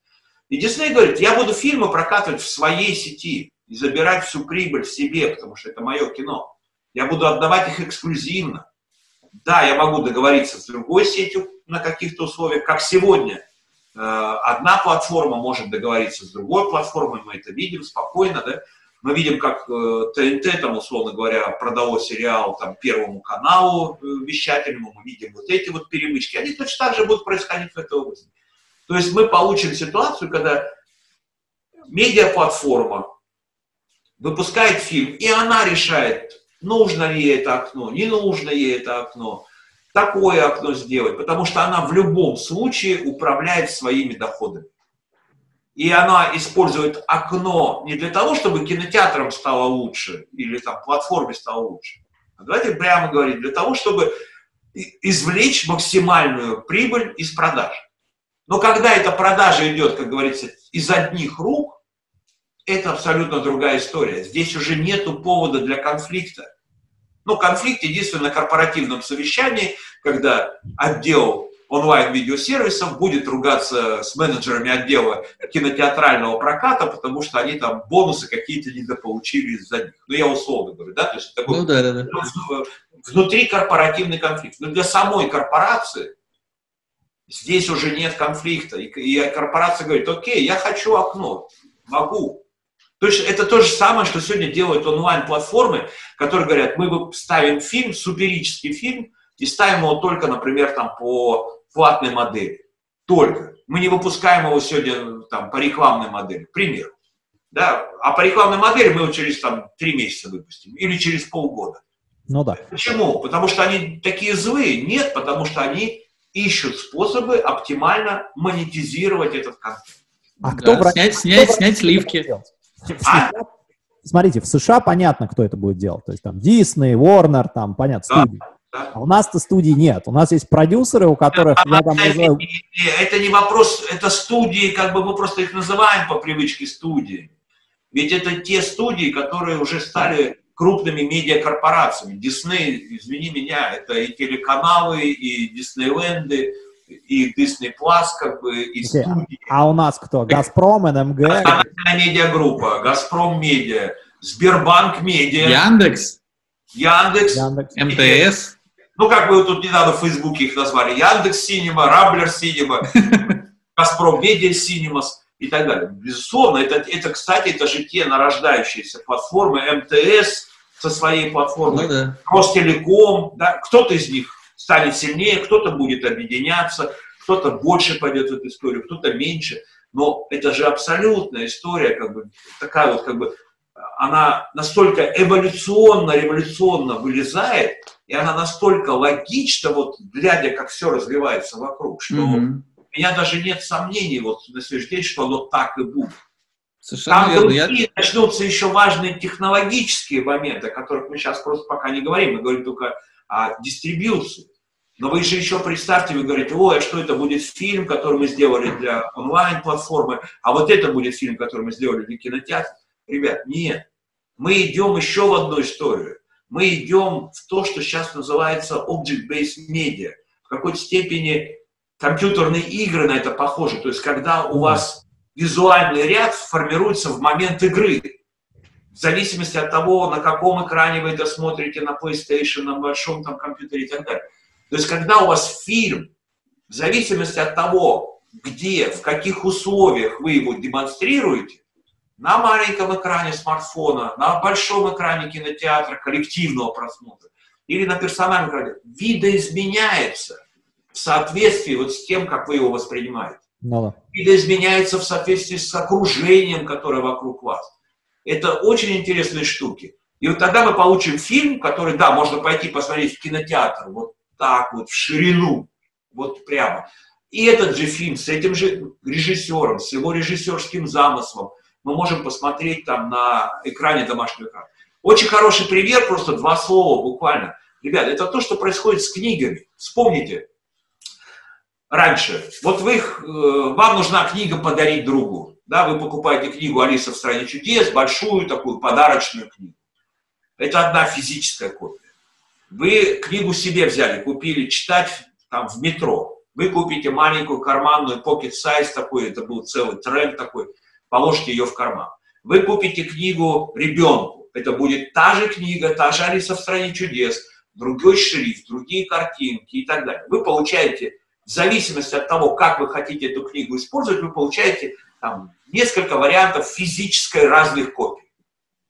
И Дисней говорит, я буду фильмы прокатывать в своей сети и забирать всю прибыль в себе, потому что это мое кино. Я буду отдавать их эксклюзивно. Да, я могу договориться с другой сетью на каких-то условиях, как сегодня. Э, одна платформа может договориться с другой платформой, мы это видим спокойно, да. Мы видим, как ТНТ, э, там, условно говоря, продало сериал там, Первому каналу э, вещательному, мы видим вот эти вот перемычки. Они точно так же будут происходить в этой области. То есть мы получим ситуацию, когда медиаплатформа выпускает фильм, и она решает, нужно ли ей это окно, не нужно ей это окно, такое окно сделать, потому что она в любом случае управляет своими доходами. И она использует окно не для того, чтобы кинотеатрам стало лучше или там платформе стало лучше, а давайте прямо говорить, для того, чтобы извлечь максимальную прибыль из продаж. Но когда эта продажа идет, как говорится, из одних рук, это абсолютно другая история. Здесь уже нет повода для конфликта. Ну, конфликт единственно на корпоративном совещании, когда отдел онлайн-видеосервисов будет ругаться с менеджерами отдела кинотеатрального проката, потому что они там бонусы какие-то недополучили из-за них. Ну, я условно говорю, да, то есть это ну, да, да, да. внутри корпоративный конфликт. Но для самой корпорации здесь уже нет конфликта. И, и корпорация говорит, окей, я хочу окно, могу. То есть это то же самое, что сегодня делают онлайн-платформы, которые говорят, мы ставим фильм, суперический фильм, и ставим его только, например, там по платной модели. Только. Мы не выпускаем его сегодня там, по рекламной модели. Пример. Да? А по рекламной модели мы его через там, три месяца выпустим. Или через полгода. Ну да. Почему? Потому что они такие злые? Нет, потому что они ищут способы оптимально монетизировать этот контент. А кто да, брать, снять, кто снять, снять сливки. А? Смотрите, в США понятно, кто это будет делать. То есть там Disney, Warner, там, понятно, да. студии. Да. А у нас-то студий нет. У нас есть продюсеры, у которых да, я там называю... Это не вопрос, это студии, как бы мы просто их называем по привычке студии. Ведь это те студии, которые уже стали крупными медиакорпорациями. Дисней, извини меня, это и телеканалы, и Диснейленды, и Disney Plus, как бы, и Okko. студии. А у нас кто? Газпром, НМГ? Медиагруппа, Газпром Медиа, Сбербанк Медиа. Яндекс. Яндекс. Яндекс. МТС. Ну, как вы тут недавно в Фейсбуке их назвали, Яндекс Cinema, Рамблер Cinema, Газпром Медиа Cinemas и так далее. Безусловно, это, это, кстати, это же те нарождающиеся платформы МТС со своей платформой, ну, да. Ростелеком, да, кто-то из них станет сильнее, кто-то будет объединяться, кто-то больше пойдет в эту историю, кто-то меньше. Но это же абсолютная история, как бы, такая вот, как бы, она настолько эволюционно, революционно вылезает, и она настолько логична, вот глядя, как все развивается вокруг, что mm-hmm. у меня даже нет сомнений вот на сегодняшний день, что оно так и будет. Совершенно Там верно. другие Я... начнутся еще важные технологические моменты, о которых мы сейчас просто пока не говорим, мы говорим только о дистрибьюции. Но вы же еще представьте, вы говорите, ой, а что это будет фильм, который мы сделали для онлайн-платформы, а вот это будет фильм, который мы сделали для кинотеатра. Ребят, нет. Мы идем еще в одну историю мы идем в то, что сейчас называется object-based media. В какой-то степени компьютерные игры на это похожи. То есть, когда у вас визуальный ряд формируется в момент игры. В зависимости от того, на каком экране вы это смотрите, на PlayStation, на большом там компьютере и так далее. То есть, когда у вас фильм, в зависимости от того, где, в каких условиях вы его демонстрируете, на маленьком экране смартфона, на большом экране кинотеатра, коллективного просмотра, или на персональном экране, видоизменяется в соответствии вот с тем, как вы его воспринимаете. Ну, да. Видоизменяется в соответствии с окружением, которое вокруг вас. Это очень интересные штуки. И вот тогда мы получим фильм, который, да, можно пойти посмотреть в кинотеатр, вот так вот, в ширину, вот прямо. И этот же фильм с этим же режиссером, с его режиссерским замыслом, мы можем посмотреть там на экране домашнего экрана. Очень хороший пример, просто два слова буквально. Ребят, это то, что происходит с книгами. Вспомните, раньше, вот вы, э, вам нужна книга подарить другу. Да, вы покупаете книгу «Алиса в стране чудес», большую такую подарочную книгу. Это одна физическая копия. Вы книгу себе взяли, купили читать там в метро. Вы купите маленькую карманную pocket size такой, это был целый тренд такой, положите ее в карман. Вы купите книгу ребенку, это будет та же книга, та же Алиса в стране чудес, другой шрифт, другие картинки и так далее. Вы получаете, в зависимости от того, как вы хотите эту книгу использовать, вы получаете там, несколько вариантов физической разных копий.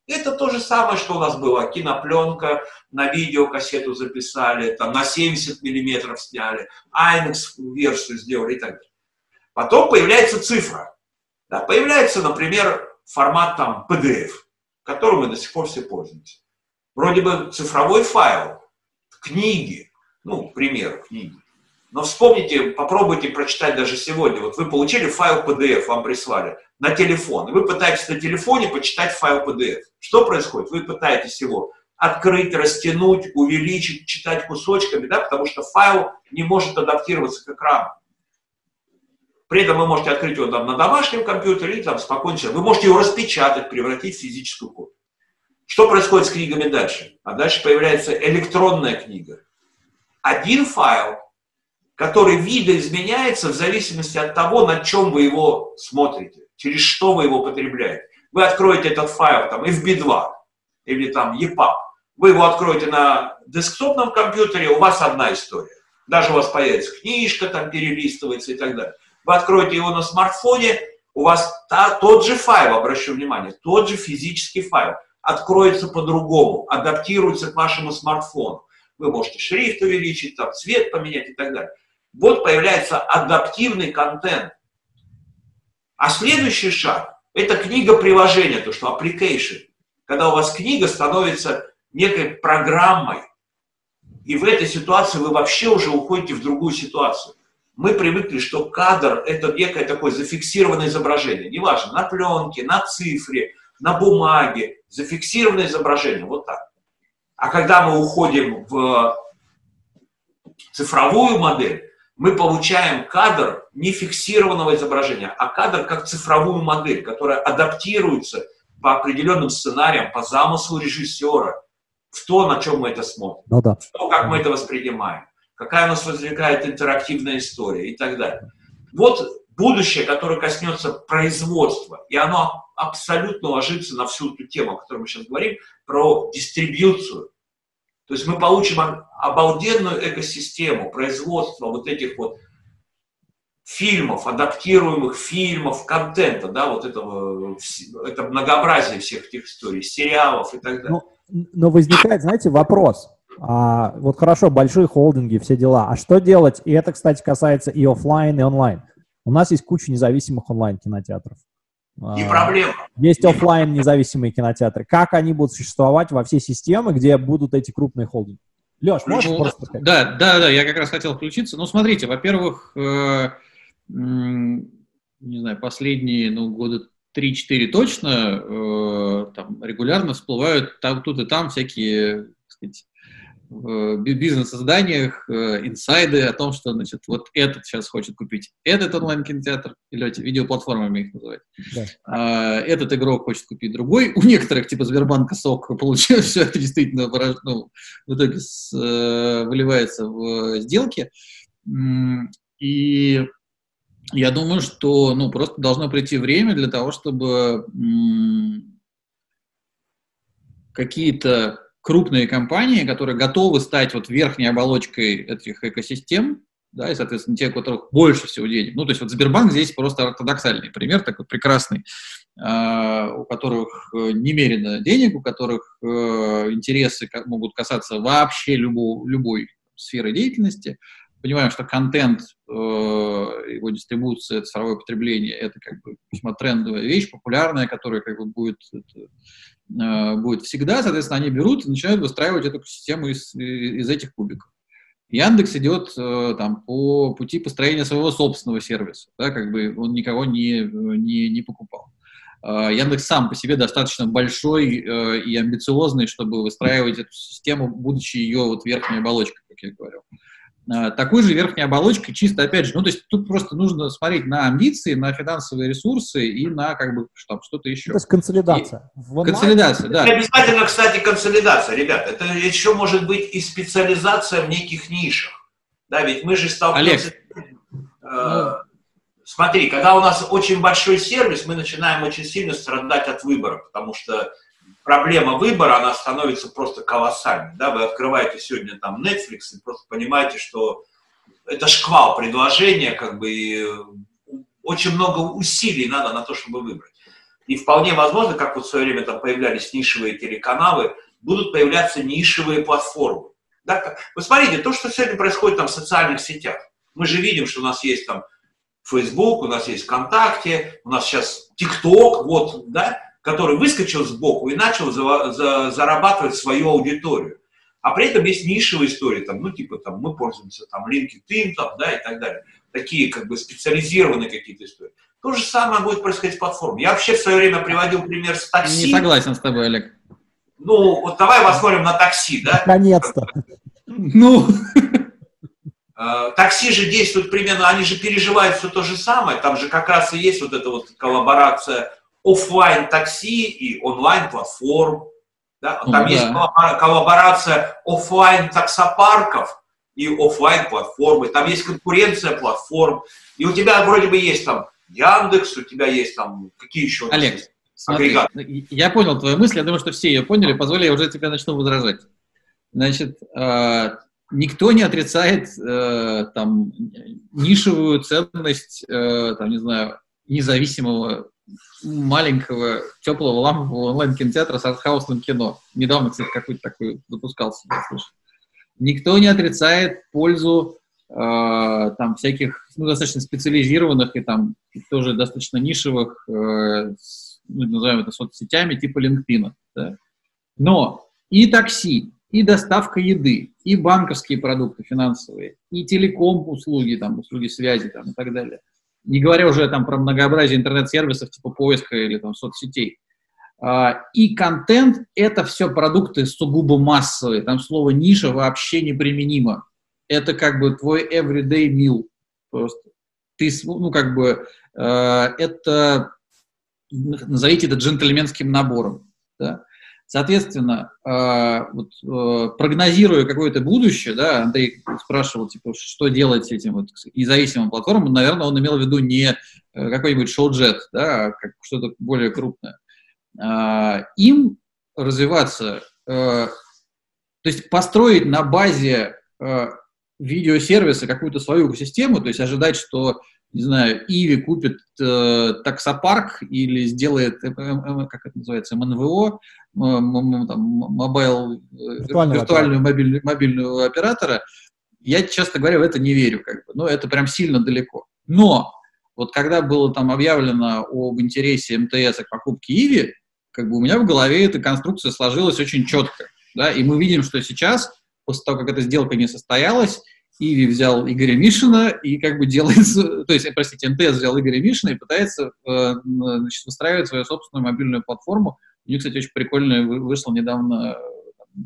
Это то же самое, что у нас было. Кинопленка, на видеокассету записали, там, на 70 миллиметров сняли, IMAX-версию сделали и так далее. Потом появляется цифра. Да, появляется, например, формат там PDF, которым мы до сих пор все пользуемся. Вроде бы цифровой файл, книги, ну, к примеру, книги. Но вспомните, попробуйте прочитать даже сегодня. Вот вы получили файл PDF, вам прислали на телефон, и вы пытаетесь на телефоне почитать файл PDF. Что происходит? Вы пытаетесь его открыть, растянуть, увеличить, читать кусочками, да, потому что файл не может адаптироваться к экрану. При этом вы можете открыть его там на домашнем компьютере и там спокойно Вы можете его распечатать, превратить в физическую копию. Что происходит с книгами дальше? А дальше появляется электронная книга. Один файл, который видоизменяется в зависимости от того, на чем вы его смотрите, через что вы его потребляете. Вы откроете этот файл, там, FB2 или там EPUB, вы его откроете на десктопном компьютере, у вас одна история. Даже у вас появится книжка, там перелистывается и так далее вы откроете его на смартфоне, у вас та, тот же файл, обращу внимание, тот же физический файл откроется по-другому, адаптируется к вашему смартфону. Вы можете шрифт увеличить, там, цвет поменять и так далее. Вот появляется адаптивный контент. А следующий шаг – это книга-приложение, то, что application. Когда у вас книга становится некой программой, и в этой ситуации вы вообще уже уходите в другую ситуацию мы привыкли, что кадр – это некое такое зафиксированное изображение. Неважно, на пленке, на цифре, на бумаге, зафиксированное изображение, вот так. А когда мы уходим в цифровую модель, мы получаем кадр не фиксированного изображения, а кадр как цифровую модель, которая адаптируется по определенным сценариям, по замыслу режиссера, в то, на чем мы это смотрим, ну, да. в то, как мы это воспринимаем какая у нас возникает интерактивная история и так далее. Вот будущее, которое коснется производства, и оно абсолютно ложится на всю эту тему, о которой мы сейчас говорим, про дистрибьюцию. То есть мы получим обалденную экосистему производства вот этих вот фильмов, адаптируемых фильмов, контента, да, вот этого, это многообразие всех этих историй, сериалов и так далее. Но, ну, но возникает, знаете, вопрос. А, вот хорошо, большие холдинги, все дела. А что делать? И это, кстати, касается и офлайн, и онлайн. У нас есть куча независимых онлайн-кинотеатров. Не а, проблема. Есть офлайн независимые кинотеатры. Как они будут существовать во всей системе, где будут эти крупные холдинги? Леш, можешь ну, просто сказать? Да, да, да, я как раз хотел включиться. Ну, смотрите, во-первых, э, не знаю, последние ну, года 3-4 точно э, там регулярно всплывают там, тут и там всякие, так сказать, бизнес-изданиях э, инсайды о том, что, значит, вот этот сейчас хочет купить этот онлайн-кинотеатр, или эти видеоплатформами их называют. Да. А, этот игрок хочет купить другой. У некоторых, типа Сбербанка СОК, получилось все это действительно ну, в итоге с, э, выливается в сделки. И я думаю, что ну, просто должно прийти время для того, чтобы какие-то крупные компании, которые готовы стать вот верхней оболочкой этих экосистем, да, и, соответственно, те, у которых больше всего денег. Ну, то есть вот Сбербанк здесь просто ортодоксальный пример, такой прекрасный, э, у которых э, немерено денег, у которых э, интересы могут касаться вообще любого, любой сферы деятельности. Понимаем, что контент, э, его дистрибуция, цифровое потребление – это как бы весьма трендовая вещь, популярная, которая как бы будет, это, будет всегда. Соответственно, они берут и начинают выстраивать эту систему из, из этих кубиков. Яндекс идет э, там по пути построения своего собственного сервиса, да, как бы он никого не, не, не покупал. Э, Яндекс сам по себе достаточно большой э, и амбициозный, чтобы выстраивать эту систему, будучи ее вот верхней оболочкой, как я говорил. Э, такой же верхней оболочкой, чисто опять же, ну, то есть тут просто нужно смотреть на амбиции, на финансовые ресурсы и на как бы что, что-то еще. То есть консолидация. И, консолидация, да. Не обязательно, кстати, консолидация, ребят. Это еще может быть и специализация в неких нишах. Да, ведь мы же сталкиваемся... Олег. Э, смотри, когда у нас очень большой сервис, мы начинаем очень сильно страдать от выбора, потому что проблема выбора, она становится просто колоссальной. Да? Вы открываете сегодня там Netflix и просто понимаете, что это шквал предложения, как бы и очень много усилий надо на то, чтобы выбрать. И вполне возможно, как вот в свое время там появлялись нишевые телеканалы, будут появляться нишевые платформы. Да? Вы смотрите, то, что сегодня происходит там в социальных сетях. Мы же видим, что у нас есть там Facebook, у нас есть ВКонтакте, у нас сейчас ТикТок, вот, да, который выскочил сбоку и начал за, за, зарабатывать свою аудиторию. А при этом есть нишевые истории, там, ну, типа, там, мы пользуемся там LinkedIn, там, да, и так далее. Такие, как бы, специализированные какие-то истории. То же самое будет происходить с платформой. Я вообще в свое время приводил пример с такси. Не согласен с тобой, Олег. Ну, вот давай посмотрим на такси, да? Наконец-то. Ну. Э, такси же действуют примерно, они же переживают все то же самое. Там же как раз и есть вот эта вот коллаборация офлайн такси и онлайн платформ. Да? Там ну, есть да. коллаборация офлайн таксопарков и офлайн платформы. Там есть конкуренция платформ. И у тебя вроде бы есть там Яндекс, у тебя есть там какие еще? Олег, смотри, я понял твою мысль, я думаю, что все ее поняли. Позволь, я уже тебя начну возражать. Значит, э, никто не отрицает э, там нишевую ценность, э, там, не знаю, независимого маленького, теплого, лампового онлайн-кинотеатра с артхаусным кино. Недавно, кстати, какой-то такой запускался, я слышал. Никто не отрицает пользу э, там всяких, ну, достаточно специализированных и там тоже достаточно нишевых, э, ну, назовем это соцсетями, типа LinkedIn. Да? Но и такси, и доставка еды, и банковские продукты финансовые, и телеком-услуги, там, услуги связи там, и так далее – не говоря уже там про многообразие интернет-сервисов типа поиска или там соцсетей. А, и контент — это все продукты сугубо массовые, там слово «ниша» вообще неприменимо. Это как бы твой everyday meal просто. Ты, ну, как бы, э, это, назовите это джентльменским набором. Да? Соответственно, э, вот, э, прогнозируя какое-то будущее, да, Андрей спрашивал, типа, что делать этим вот независимым платформам, наверное, он имел в виду не э, какой-нибудь ShowJet, да, а что-то более крупное. А, им развиваться, то есть построить на базе видеосервиса какую-то свою систему, то есть ожидать, что не знаю, Иви купит э, таксопарк или сделает, э, э, э как это называется, MVNO, там, mobile, э, виртуальную мобильную, мобильного оператора, я, честно говоря, в это не верю, как бы. Ну, это прям сильно далеко. Но вот когда было там объявлено об интересе МТС к покупке Иви, как бы у меня в голове эта конструкция сложилась очень четко, да, и мы видим, что сейчас, после того, как эта сделка не состоялась, Иви взял Игоря Мишина и как бы делает, то есть, простите, МТС взял Игоря Мишина и пытается э, значит, выстраивать свою собственную мобильную платформу. У них, кстати, очень прикольно вышло недавно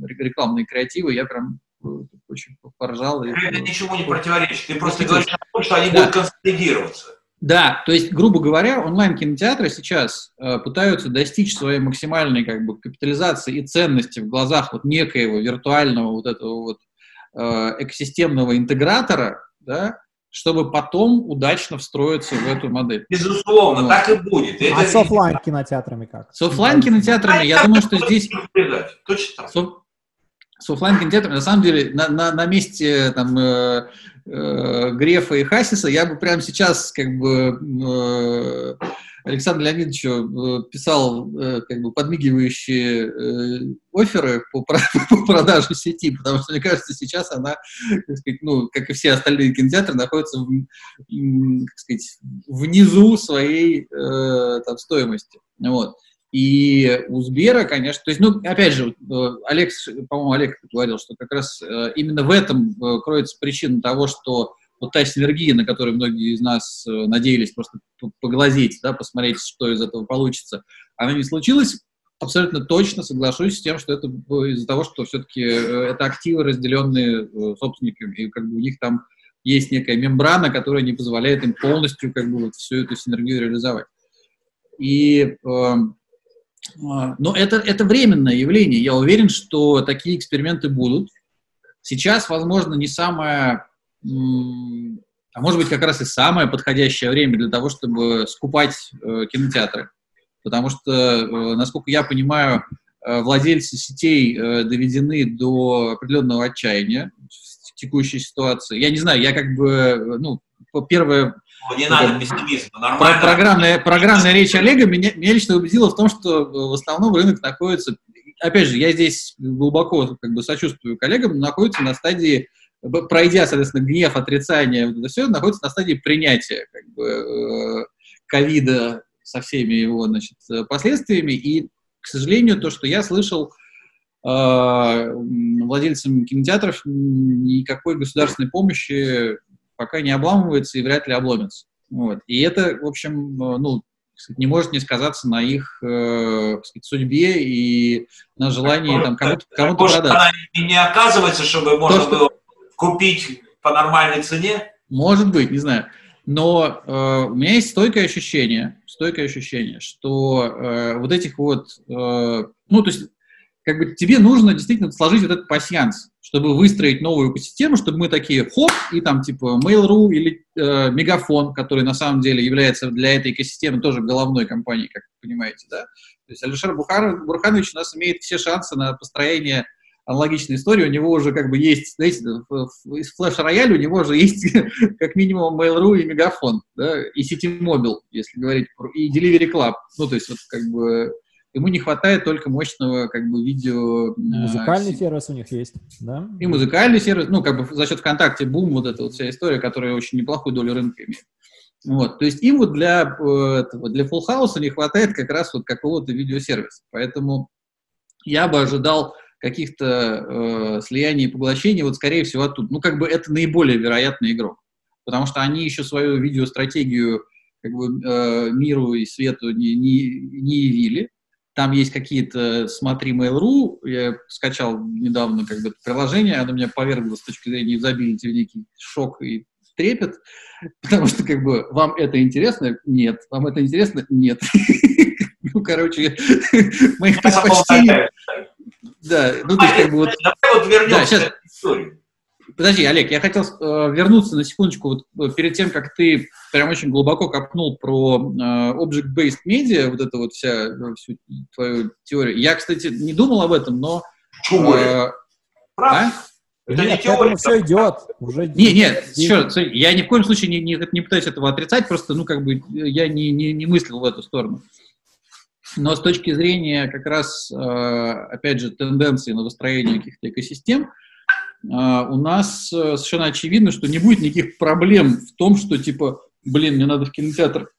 рекламные креативы, я прям э, очень поржал. Это ничего не противоречит, ты просто говоришь о том, что они да. будут консолидироваться. Да, то есть, грубо говоря, онлайн-кинотеатры сейчас э, пытаются достичь своей максимальной как бы капитализации и ценности в глазах вот некоего виртуального вот этого вот Э, экосистемного интегратора, да, чтобы потом удачно встроиться в эту модель. Безусловно, вот. так и будет. Это а с офлайн кинотеатрами как? С офлайн кинотеатрами, я думаю, что здесь... Точно так. С офлайн кинотеатрами, на самом деле, на, на, на месте там, э, э, Грефа и Хасиса я бы прямо сейчас как бы э, Александру Леонидовичу э, писал э, как бы подмигивающие э, оферы по, по продаже сети, потому что, мне кажется, сейчас она, так сказать, ну, как и все остальные кинотеатры, находится в, как сказать, внизу своей там, стоимости. Вот. И у Сбера, конечно, то есть, ну, опять же, Олег, по-моему, Олег говорил, что как раз именно в этом кроется причина того, что вот та синергия, на которую многие из нас э, надеялись просто поглазеть, да, посмотреть, что из этого получится, она не случилась. Абсолютно точно соглашусь с тем, что это из-за того, что все-таки э, это активы, разделенные э, собственниками, и как бы у них там есть некая мембрана, которая не позволяет им полностью как бы вот всю эту синергию реализовать. И, э, э, но это, это временное явление. Я уверен, что такие эксперименты будут. Сейчас, возможно, не самое а может быть, как раз и самое подходящее время для того, чтобы скупать э, кинотеатры. Потому что, э, насколько я понимаю, э, владельцы сетей э, доведены до определенного отчаяния в текущей ситуации. Я не знаю, я как бы, э, ну, первое... Ну, не надо пессимизма, нормально. Программная, программная речь Олега меня, меня лично убедила в том, что э, в основном рынок находится... Опять же, я здесь глубоко как бы сочувствую коллегам, находится на стадии пройдя, соответственно, гнев, отрицание, вот это все находится на стадии принятия как бы э, ковида со всеми его значит, последствиями. И, к сожалению, то, что я слышал, э, владельцам кинотеатров никакой государственной помощи пока не обламывается и вряд ли обломится. Вот. И это, в общем, э, ну, не может не сказаться на их э, сказать, судьбе и на желании там кому-то кому продать. Она не оказывается, чтобы можно то, было купить по нормальной цене? Может быть, не знаю. Но э, у меня есть стойкое ощущение, стойкое ощущение, что э, вот этих вот, э, ну, то есть, как бы тебе нужно действительно сложить вот этот пассианс, чтобы выстроить новую экосистему, чтобы мы такие, хоп, и там типа Mail.ru или э, Мегафон, который на самом деле является для этой экосистемы тоже головной компанией, как вы понимаете, да. То есть Алишер Бухар, Бурханович у нас имеет все шансы на построение аналогичная история, у него уже как бы есть, знаете, из флеш-рояля у него уже есть как минимум Mail.ru и Мегафон, да, и City Mobile, если говорить, про, и Delivery Club, ну, то есть вот как бы ему не хватает только мощного как бы видео... Э, музыкальный э, сервис у них есть, да? И музыкальный сервис, ну, как бы за счет ВКонтакте бум, вот эта вот вся история, которая очень неплохую долю рынка имеет. Вот, то есть им вот для, э, этого, для Full House не хватает как раз вот какого-то видеосервиса. Поэтому я бы ожидал каких-то э, слияний и поглощений, вот скорее всего оттуда. Ну, как бы это наиболее вероятный игрок, потому что они еще свою видеостратегию как бы э, миру и свету не, не, не явили. Там есть какие-то, смотри, Mail.ru, я скачал недавно как бы приложение, оно меня повергло с точки зрения юзабилити в некий шок и трепет, потому что как бы вам это интересно? Нет. Вам это интересно? Нет. Ну, короче, моих предпочтений... Да, ну то есть как бы вот... Давай вот вернемся да, сейчас... к истории. Подожди, Олег, я хотел э, вернуться на секундочку вот, э, перед тем, как ты прям очень глубоко копнул про э, object-based media, вот это вот вся э, всю твою теорию. Я, кстати, не думал об этом, но... Э, а? Это нет, не теория. все идет. Уже не, нет, еще, я ни в коем случае не, не, не пытаюсь этого отрицать, просто, ну, как бы, я не, не, не мыслил в эту сторону. Но с точки зрения как раз, э, опять же, тенденции на выстроение каких-то экосистем, э, у нас э, совершенно очевидно, что не будет никаких проблем в том, что типа, блин, мне надо в кинотеатр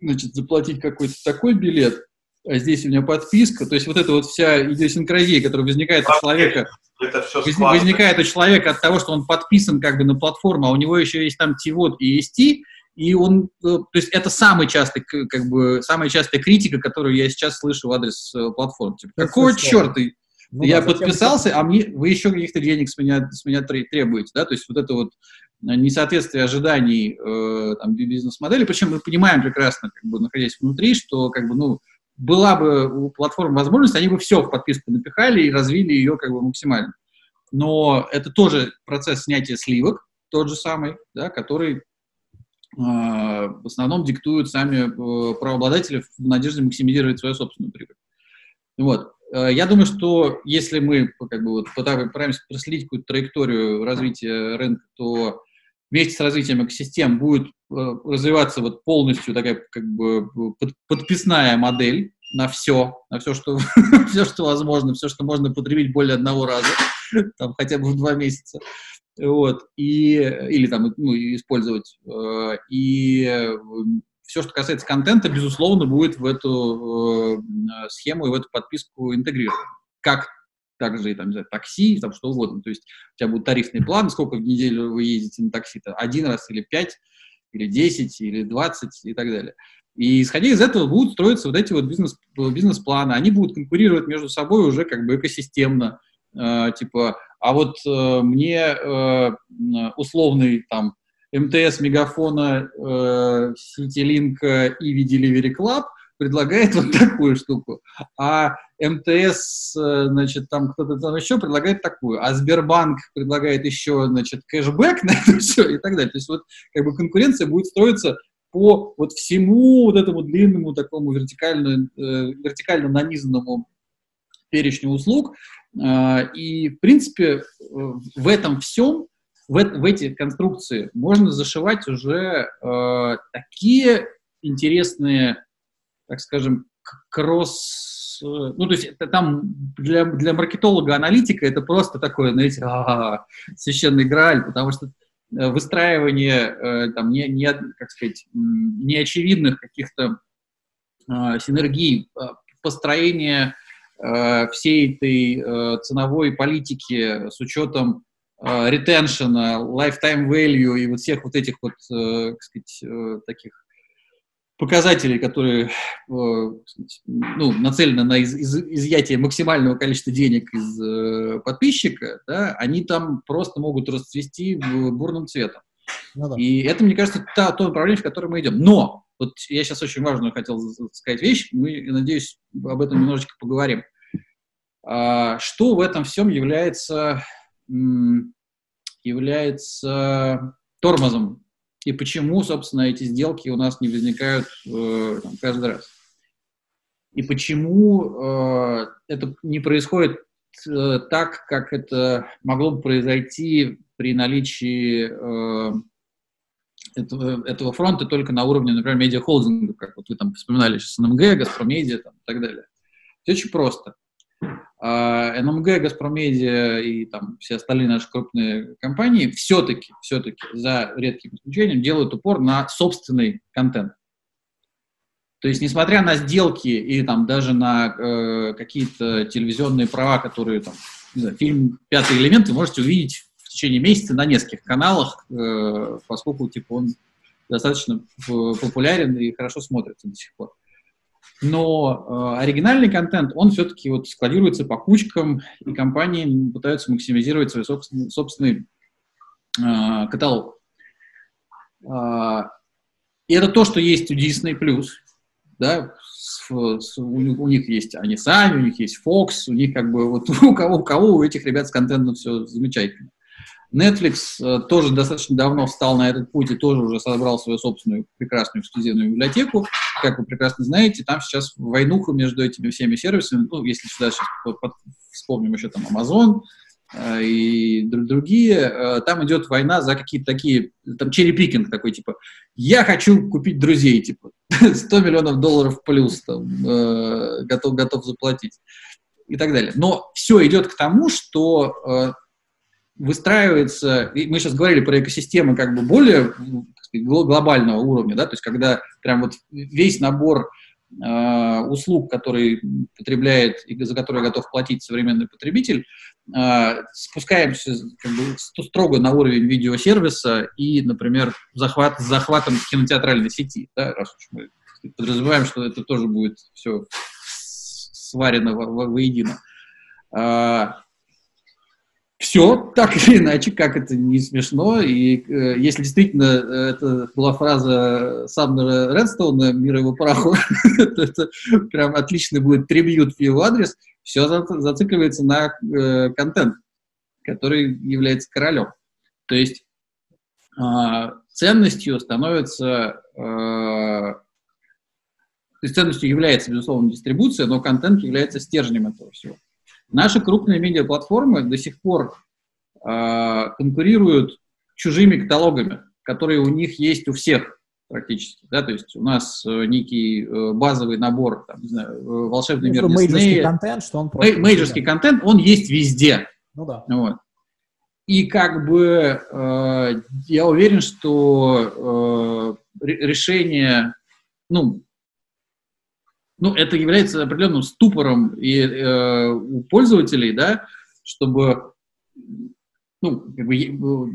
значит, заплатить какой-то такой билет, а здесь у меня подписка. То есть вот эта вот вся идиосинкразия, которая возникает у человека, это все возникает у человека от того, что он подписан как бы на платформу, а у него еще есть там TVOD и ST, и он, э, то есть это самый частый, как бы, самая частая критика, которую я сейчас слышу в адрес э, платформ. Типа, какого черта? Ну, я да, подписался, а мне, вы еще каких-то денег с меня, с меня требуете, да, то есть вот это вот э, несоответствие ожиданий э, там, бизнес-модели, причем мы понимаем прекрасно, как бы, находясь внутри, что, как бы, ну, была бы у платформ возможность, они бы все в подписку напихали и развили ее как бы максимально. Но это тоже процесс снятия сливок, тот же самый, да, который в основном диктуют сами правообладатели в надежде максимизировать свою собственную прибыль. Вот. Я думаю, что если мы как бы, вот, пытаемся проследить какую-то траекторию развития рынка, то вместе с развитием экосистем будет э, развиваться вот полностью такая как бы под, подписная модель на все, на все, что, все, что возможно, все, что можно потребить более одного раза, там, хотя бы в два месяца, вот, и, или там, ну, использовать, э, и все, что касается контента, безусловно, будет в эту э, схему и в эту подписку интегрировано. Как также там, не знаю, такси, там что угодно. То есть у тебя будет тарифный план, сколько в неделю вы ездите на такси, -то, один раз или пять, или десять, или двадцать и так далее. И исходя из этого будут строиться вот эти вот бизнес, бизнес-планы. Они будут конкурировать между собой уже как бы экосистемно. Э, типа, а вот э, мне э, условный там МТС, Мегафона, э, Ситилинка и Delivery Club – предлагает вот такую штуку, а МТС, значит, там кто-то там еще предлагает такую, а Сбербанк предлагает еще, значит, кэшбэк на это все и так далее. То есть вот как бы конкуренция будет строиться по вот всему вот этому длинному такому вертикально, э, вертикально нанизанному перечню услуг. Э, и, в принципе, в этом всем, в, в эти конструкции можно зашивать уже э, такие интересные так скажем, кросс... Ну, то есть это там для, для маркетолога-аналитика это просто такое, знаете, священный грааль, потому что э, выстраивание э, там не, не, как сказать, неочевидных каких-то э, синергий, построение всей этой э, ценовой политики с учетом ретеншена, lifetime value и вот всех вот этих вот, как сказать, таких показателей, которые э, ну, нацелены на из, из, изъятие максимального количества денег из э, подписчика, да, они там просто могут расцвести бурным цветом. Ну. И это, мне кажется, та, то направление, в которое мы идем. Но, вот я сейчас очень важную хотел сказать вещь, мы, надеюсь, об этом немножечко поговорим. А, что в этом всем является, является тормозом и почему, собственно, эти сделки у нас не возникают э, каждый раз. И почему э, это не происходит так, как это могло бы произойти при наличии э, этого, этого фронта только на уровне, например, медиахолдинга, как вот вы там вспоминали сейчас НМГ, Газпромедиа там, и так далее. Все очень просто. А НМГ, Газпромедиа и там все остальные наши крупные компании все-таки, все-таки, за редким исключением, делают упор на собственный контент. То есть, несмотря на сделки и там даже на э, какие-то телевизионные права, которые там, не знаю, фильм «Пятый элемент» вы можете увидеть в течение месяца на нескольких каналах, э, поскольку типа он достаточно популярен и хорошо смотрится до сих пор. Но э, оригинальный контент, он все-таки вот складируется по кучкам, и компании пытаются максимизировать свой собственный, собственный э, каталог. Э, и это то, что есть у Disney+. Да, с, с, у, у них есть они сами, у них есть Fox, у них как бы вот у кого, у кого у этих ребят с контентом все замечательно. Netflix э, тоже достаточно давно встал на этот путь и тоже уже собрал свою собственную прекрасную эксклюзивную библиотеку. Как вы прекрасно знаете, там сейчас войнуха между этими всеми сервисами, ну, если сюда сейчас вспомним еще там Amazon и другие, э, там идет война за какие-то такие, там черепикинг такой, типа, я хочу купить друзей, типа, 100 миллионов долларов плюс, там, готов, готов заплатить и так далее. Но все идет к тому, что выстраивается, и мы сейчас говорили про экосистемы как бы более сказать, глобального уровня, да, то есть когда прям вот весь набор э, услуг, который потребляет и за которые готов платить современный потребитель, э, спускаемся как бы строго на уровень видеосервиса и, например, захват, захватом кинотеатральной сети, да, раз уж мы подразумеваем, что это тоже будет все сварено во, во, воедино. А, все так или иначе, как это не смешно. И э, если действительно э, это была фраза Самнера Редстоуна «Мир его праху», то это прям отличный будет трибьют в его адрес. Все зацикливается на э, контент, который является королем. То есть э, ценностью становится, э, то есть ценностью является, безусловно, дистрибуция, но контент является стержнем этого всего. Наши крупные медиаплатформы до сих пор э, конкурируют чужими каталогами, которые у них есть у всех практически, да, то есть у нас э, некий э, базовый набор, там, не знаю, э, волшебный мир Диснея. контент, что он просто... Мейджорский контент, он есть везде. Ну да. Вот. И как бы э, я уверен, что э, решение, ну, ну, это является определенным ступором и, э, у пользователей, да, чтобы, ну, как бы,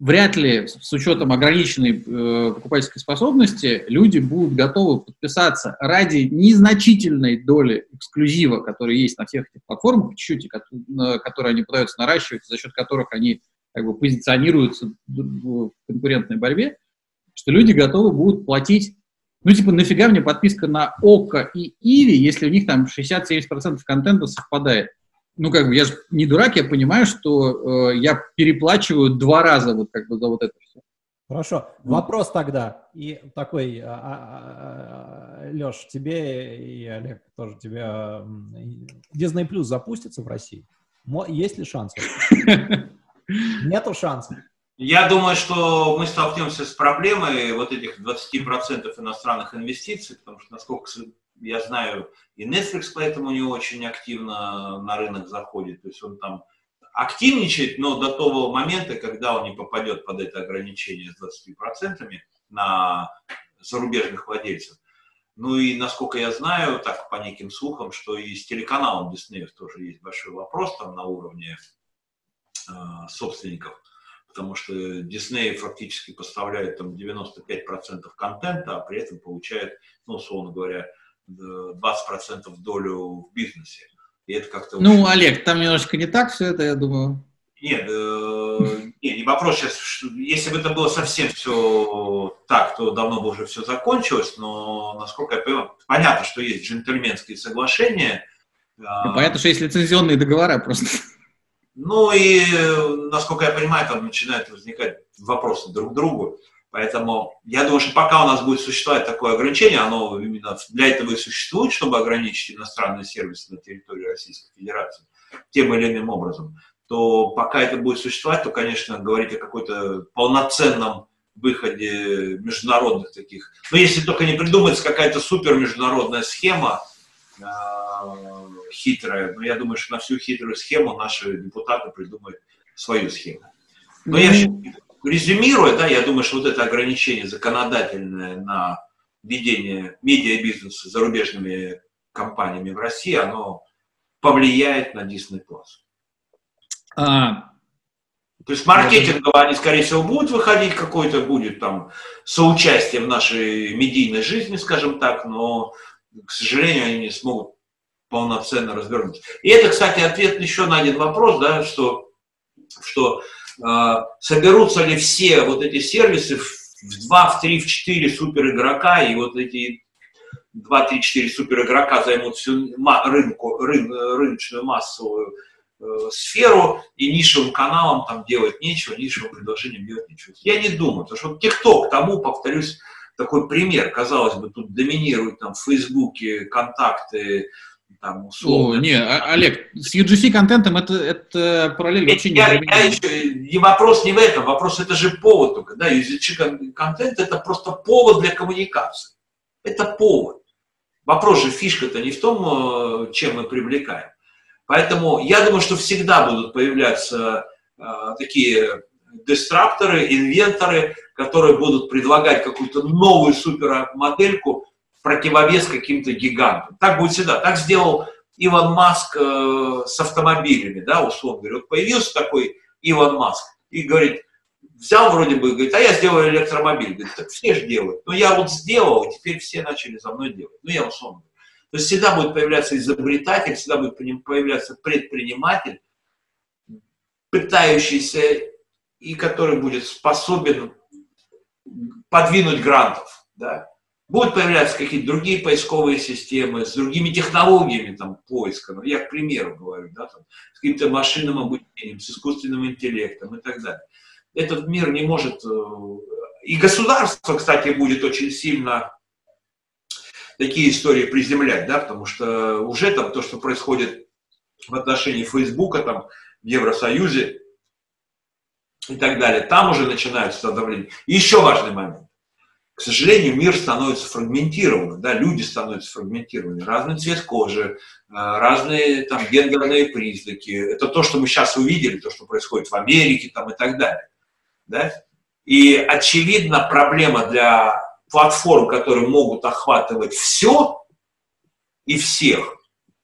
вряд ли с учетом ограниченной э, покупательской способности люди будут готовы подписаться ради незначительной доли эксклюзива, который есть на всех этих платформах, чуть-чуть, которые они пытаются наращивать, за счет которых они как бы позиционируются в конкурентной борьбе, что люди готовы будут платить ну, типа, нафига мне подписка на ОКО и Иви, если у них там 60-70% контента совпадает? Ну, как бы, я же не дурак, я понимаю, что э, я переплачиваю два раза вот как бы за вот это все. Хорошо. Ну. Вопрос тогда. И такой, а, а, а, Леш, тебе и Олег тоже тебе. Disney Plus запустится в России? Есть ли шанс? Нету шансов. Я думаю, что мы столкнемся с проблемой вот этих 20% иностранных инвестиций, потому что, насколько я знаю, и Netflix поэтому не очень активно на рынок заходит. То есть он там активничает, но до того момента, когда он не попадет под это ограничение с 20% на зарубежных владельцев. Ну и, насколько я знаю, так по неким слухам, что и с телеканалом Disney тоже есть большой вопрос там на уровне э, собственников, потому что Disney фактически поставляет там 95% контента, а при этом получает, ну, условно говоря, 20% долю в бизнесе. И это как-то... Ну, очень... Олег, там немножко не так все это, я думаю. Нет, э, не, не вопрос сейчас, что, если бы это было совсем все так, то давно бы уже все закончилось, но, насколько я понимаю, понятно, что есть джентльменские соглашения. А, понятно, что есть лицензионные договора просто. Ну и, насколько я понимаю, там начинают возникать вопросы друг к другу. Поэтому я думаю, что пока у нас будет существовать такое ограничение, оно именно для этого и существует, чтобы ограничить иностранные сервисы на территории Российской Федерации тем или иным образом, то пока это будет существовать, то, конечно, говорить о какой-то полноценном выходе международных таких. Но если только не придумается какая-то супер международная схема, э, хитрая, но я думаю, что на всю хитрую схему наши депутаты придумают свою схему. Но я ну, резюмируя, да, я думаю, что вот это ограничение законодательное на ведение медиабизнеса зарубежными компаниями в России, оно повлияет на Disney+. А, то есть маркетингово они, скорее всего, будут выходить, какой-то будет там соучастие в нашей медийной жизни, скажем так, но, к сожалению, они не смогут полноценно развернуть. И это, кстати, ответ еще на один вопрос, да, что, что соберутся ли все вот эти сервисы в 2, в 3, в 4 супер игрока, и вот эти 2, 3, 4 супер игрока займут всю рынку, рын, рыночную массовую э, сферу, и нишевым каналам там делать нечего, нишевым предложением делать нечего. Я не думаю, потому что TikTok тому, повторюсь, такой пример, казалось бы, тут доминируют там в Фейсбуке, контакты, там, условно. О, не, а, Олег, с UGC-контентом это, это параллель вообще я, не я еще, не вопрос не в этом, вопрос это же повод только, да, UGC-контент это просто повод для коммуникации. Это повод. Вопрос же, фишка-то не в том, э, чем мы привлекаем. Поэтому я думаю, что всегда будут появляться э, такие дестрапторы, инвенторы, которые будут предлагать какую-то новую супермодельку, противовес каким-то гигантам. Так будет всегда. Так сделал Иван Маск э, с автомобилями, да, условно говоря. Вот появился такой Иван Маск и говорит, взял вроде бы, говорит, а я сделаю электромобиль. Говорит, так все же делают. Но я вот сделал, и теперь все начали за мной делать. Ну, я условно говорю. То есть всегда будет появляться изобретатель, всегда будет появляться предприниматель, пытающийся и который будет способен подвинуть грантов. Да? Будут появляться какие-то другие поисковые системы с другими технологиями там, поиска. Ну, я к примеру говорю, да, там, с каким-то машинным обучением, с искусственным интеллектом и так далее. Этот мир не может э, и государство, кстати, будет очень сильно такие истории приземлять, да, потому что уже там то, что происходит в отношении Фейсбука, там, в Евросоюзе и так далее, там уже начинаются давления. И еще важный момент. К сожалению, мир становится фрагментированным, да, люди становятся фрагментированными, разный цвет кожи, э, разные там гендерные признаки. Это то, что мы сейчас увидели, то, что происходит в Америке там и так далее. Да? И очевидно, проблема для платформ, которые могут охватывать все и всех,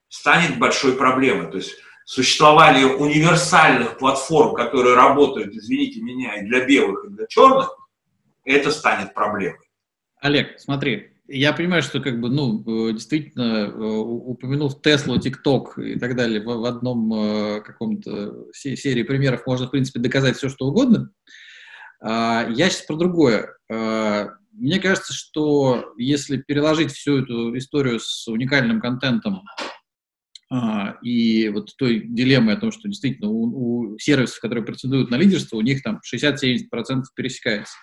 станет большой проблемой. То есть существование универсальных платформ, которые работают, извините меня, и для белых, и для черных, это станет проблемой. Олег, смотри, я понимаю, что как бы, ну, э, действительно, э, упомянув Теслу, ТикТок и так далее в одном э, каком-то серии примеров можно, в принципе, доказать все, что угодно. А, я сейчас про другое. А, мне кажется, что если переложить всю эту историю с уникальным контентом а, и вот той дилеммой о том, что действительно у, у сервисов, которые претендуют на лидерство, у них там 60-70% пересекается.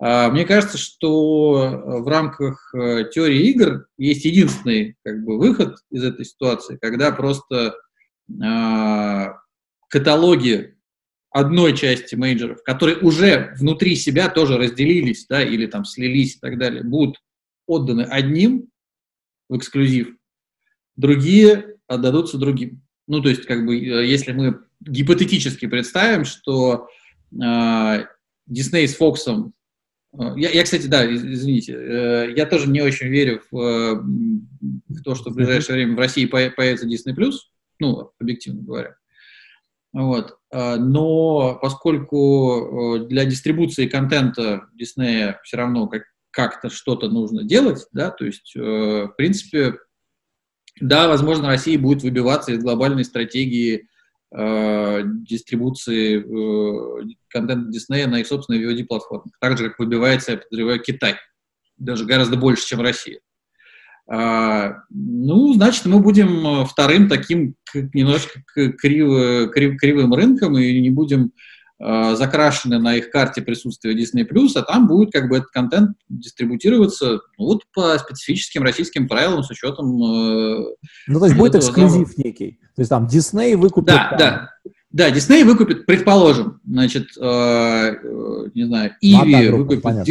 Мне кажется, что в рамках э, теории игр есть единственный как бы, выход из этой ситуации, когда просто каталоги одной части менеджеров, которые уже внутри себя тоже разделились, да, или там слились и так далее, будут отданы одним в эксклюзив, другие отдадутся другим. Ну, то есть, как бы, э, если мы гипотетически представим, что э, Disney с э, я, я, кстати, да, извините, э, я тоже не очень верю в, э, в то, что в ближайшее время в России появится Disney+, ну, объективно говоря. Вот. Но поскольку э, для дистрибуции контента Диснея все равно как- как-то что-то нужно делать, да, то есть, э, в принципе, да, возможно, Россия будет выбиваться из глобальной стратегии э, дистрибуции э, контента Диснея на их собственной VOD-платформе. Так же, как выбивается, я подозреваю, Китай. Даже гораздо больше, чем Россия. А, ну, значит, мы будем э, вторым таким немножко криво, крив, кривым рынком и не будем э, закрашены на их карте присутствия Disney+, а там будет как бы этот контент дистрибутироваться ну, вот по специфическим российским правилам с учетом... Э, ну, то есть будет эксклюзив зала. некий. То есть там Disney выкупит... Да, там... да. Да, Disney выкупит, предположим, значит, э, э, не знаю, Иви выкупит понятно.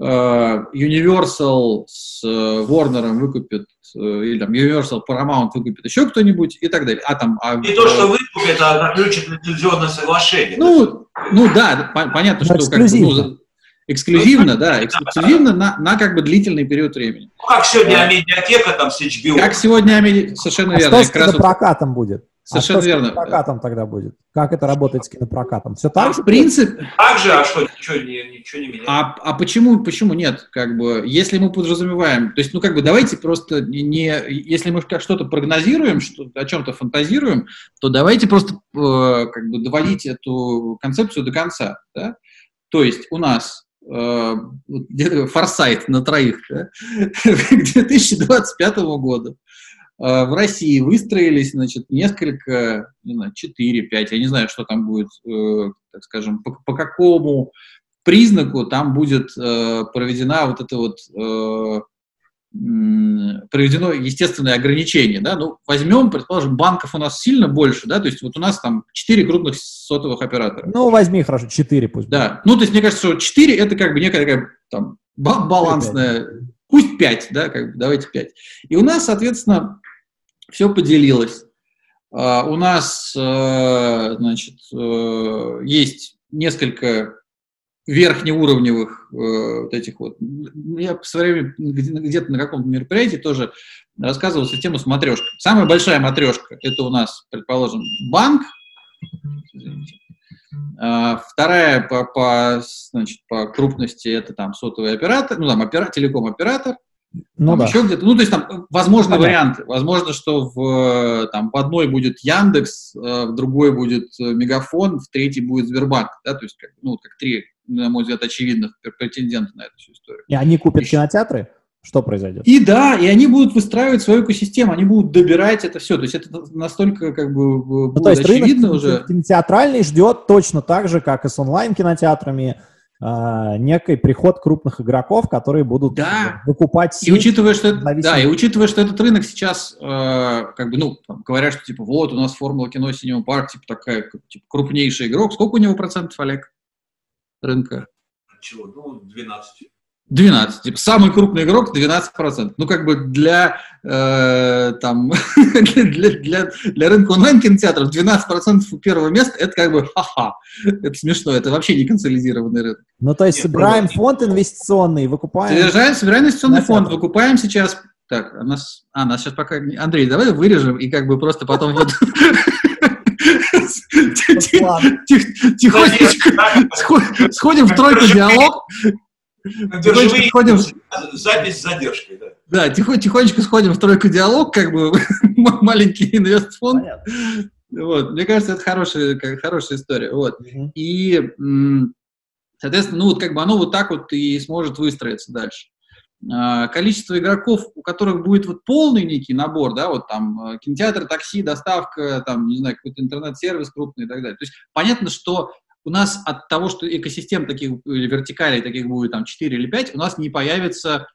Э, Universal с э, Warner выкупит, э, или там Universal Paramount выкупит еще кто-нибудь и так далее. А там, а, Не то, что выкупит, а заключит лицензионное соглашение. Ну, ну да, понятно, что как ну, эксклюзивно, да, эксклюзивно на, на как бы длительный период времени. Ну, как сегодня а, медиатека там с HBO. Как сегодня Амеди... совершенно а верно. Что с кинопрокатом вот... будет? Совершенно а верно. с кинопрокатом тогда будет? Как это работает с кинопрокатом? Все так а, же? В принципе... Так же, а что, ничего не, ничего не меняется? А, а почему, почему нет? Как бы, если мы подразумеваем, то есть, ну, как бы, давайте просто не, если мы как что-то прогнозируем, что, о чем-то фантазируем, то давайте просто, э, как бы, доводить эту концепцию до конца, да? То есть, у нас э, форсайт на троих, да? к 2025 году в России выстроились, значит, несколько, не знаю, 4-5, я не знаю, что там будет, э, так скажем, по, по какому признаку там будет э, проведена вот это вот проведено естественное ограничение, да, ну, возьмем, предположим, банков у нас сильно больше, да, то есть вот у нас там 4 крупных сотовых оператора. Ну, возьми, хорошо, 4 пусть. Да, ну, то есть мне кажется, что 4 это как бы некая такая там балансная, пусть 5, да, как бы, давайте 5. И у нас, соответственно, все поделилось. Uh, у нас, uh, значит, uh, есть несколько верхнеуровневых вот этих вот. Я в свое время где-то на каком-то мероприятии тоже рассказывал систему с матрешкой. Самая большая матрешка – это у нас, предположим, банк. Вторая по, по, значит, по крупности – это там сотовый оператор, ну там опера, телеком-оператор. Ну, там да. еще где-то. Ну, то есть там возможны варианты. Возможно, что в, там, в одной будет Яндекс, э, в другой будет э, Мегафон, в третьей будет Сбербанк. Да? То есть, как, ну, как три, на мой взгляд, очевидных претендента на эту всю историю. И они купят еще. кинотеатры? Что произойдет? И да, и они будут выстраивать свою экосистему, они будут добирать это все. То есть это настолько как бы будет ну, то есть очевидно рынок уже. Кинотеатральный ждет точно так же, как и с онлайн-кинотеатрами, э, некий приход крупных игроков, которые будут да. выкупать сеть. И учитывая, что, да, и учитывая, что этот рынок сейчас, э, как бы, ну, там, говорят, что, типа, вот, у нас формула кино Синема Парк, типа, такая, типа, крупнейший игрок. Сколько у него процентов, Олег, рынка? Чего? Ну, 12. 12. Типа, самый крупный игрок 12%. Ну, как бы для, э, там, для, для, для рынка онлайн-кинотеатров 12% у первого места – это как бы ха-ха. Это смешно, это вообще не консолидированный рынок. Ну, то есть Нет, собираем фонд инвестиционный, выкупаем… Собираем, собираем инвестиционный фонд, выкупаем сейчас… Так, а нас, а, нас сейчас пока… Андрей, давай вырежем и как бы просто потом вот… Тихонечко сходим в тройку диалог, Тихонечко сходим... Запись с задержкой, да. Да, тихо, тихонечко сходим в тройку диалог, как бы маленький инвестфонд. Вот, мне кажется, это хорошая, хорошая история. Вот. Угу. И, соответственно, ну вот как бы оно вот так вот и сможет выстроиться дальше. А, количество игроков, у которых будет вот полный некий набор, да, вот там э, кинотеатр, такси, доставка, там, не знаю, какой-то интернет-сервис крупный и так далее. То есть понятно, что у нас от того, что экосистем таких, вертикалей таких будет там 4 или 5, у нас не появится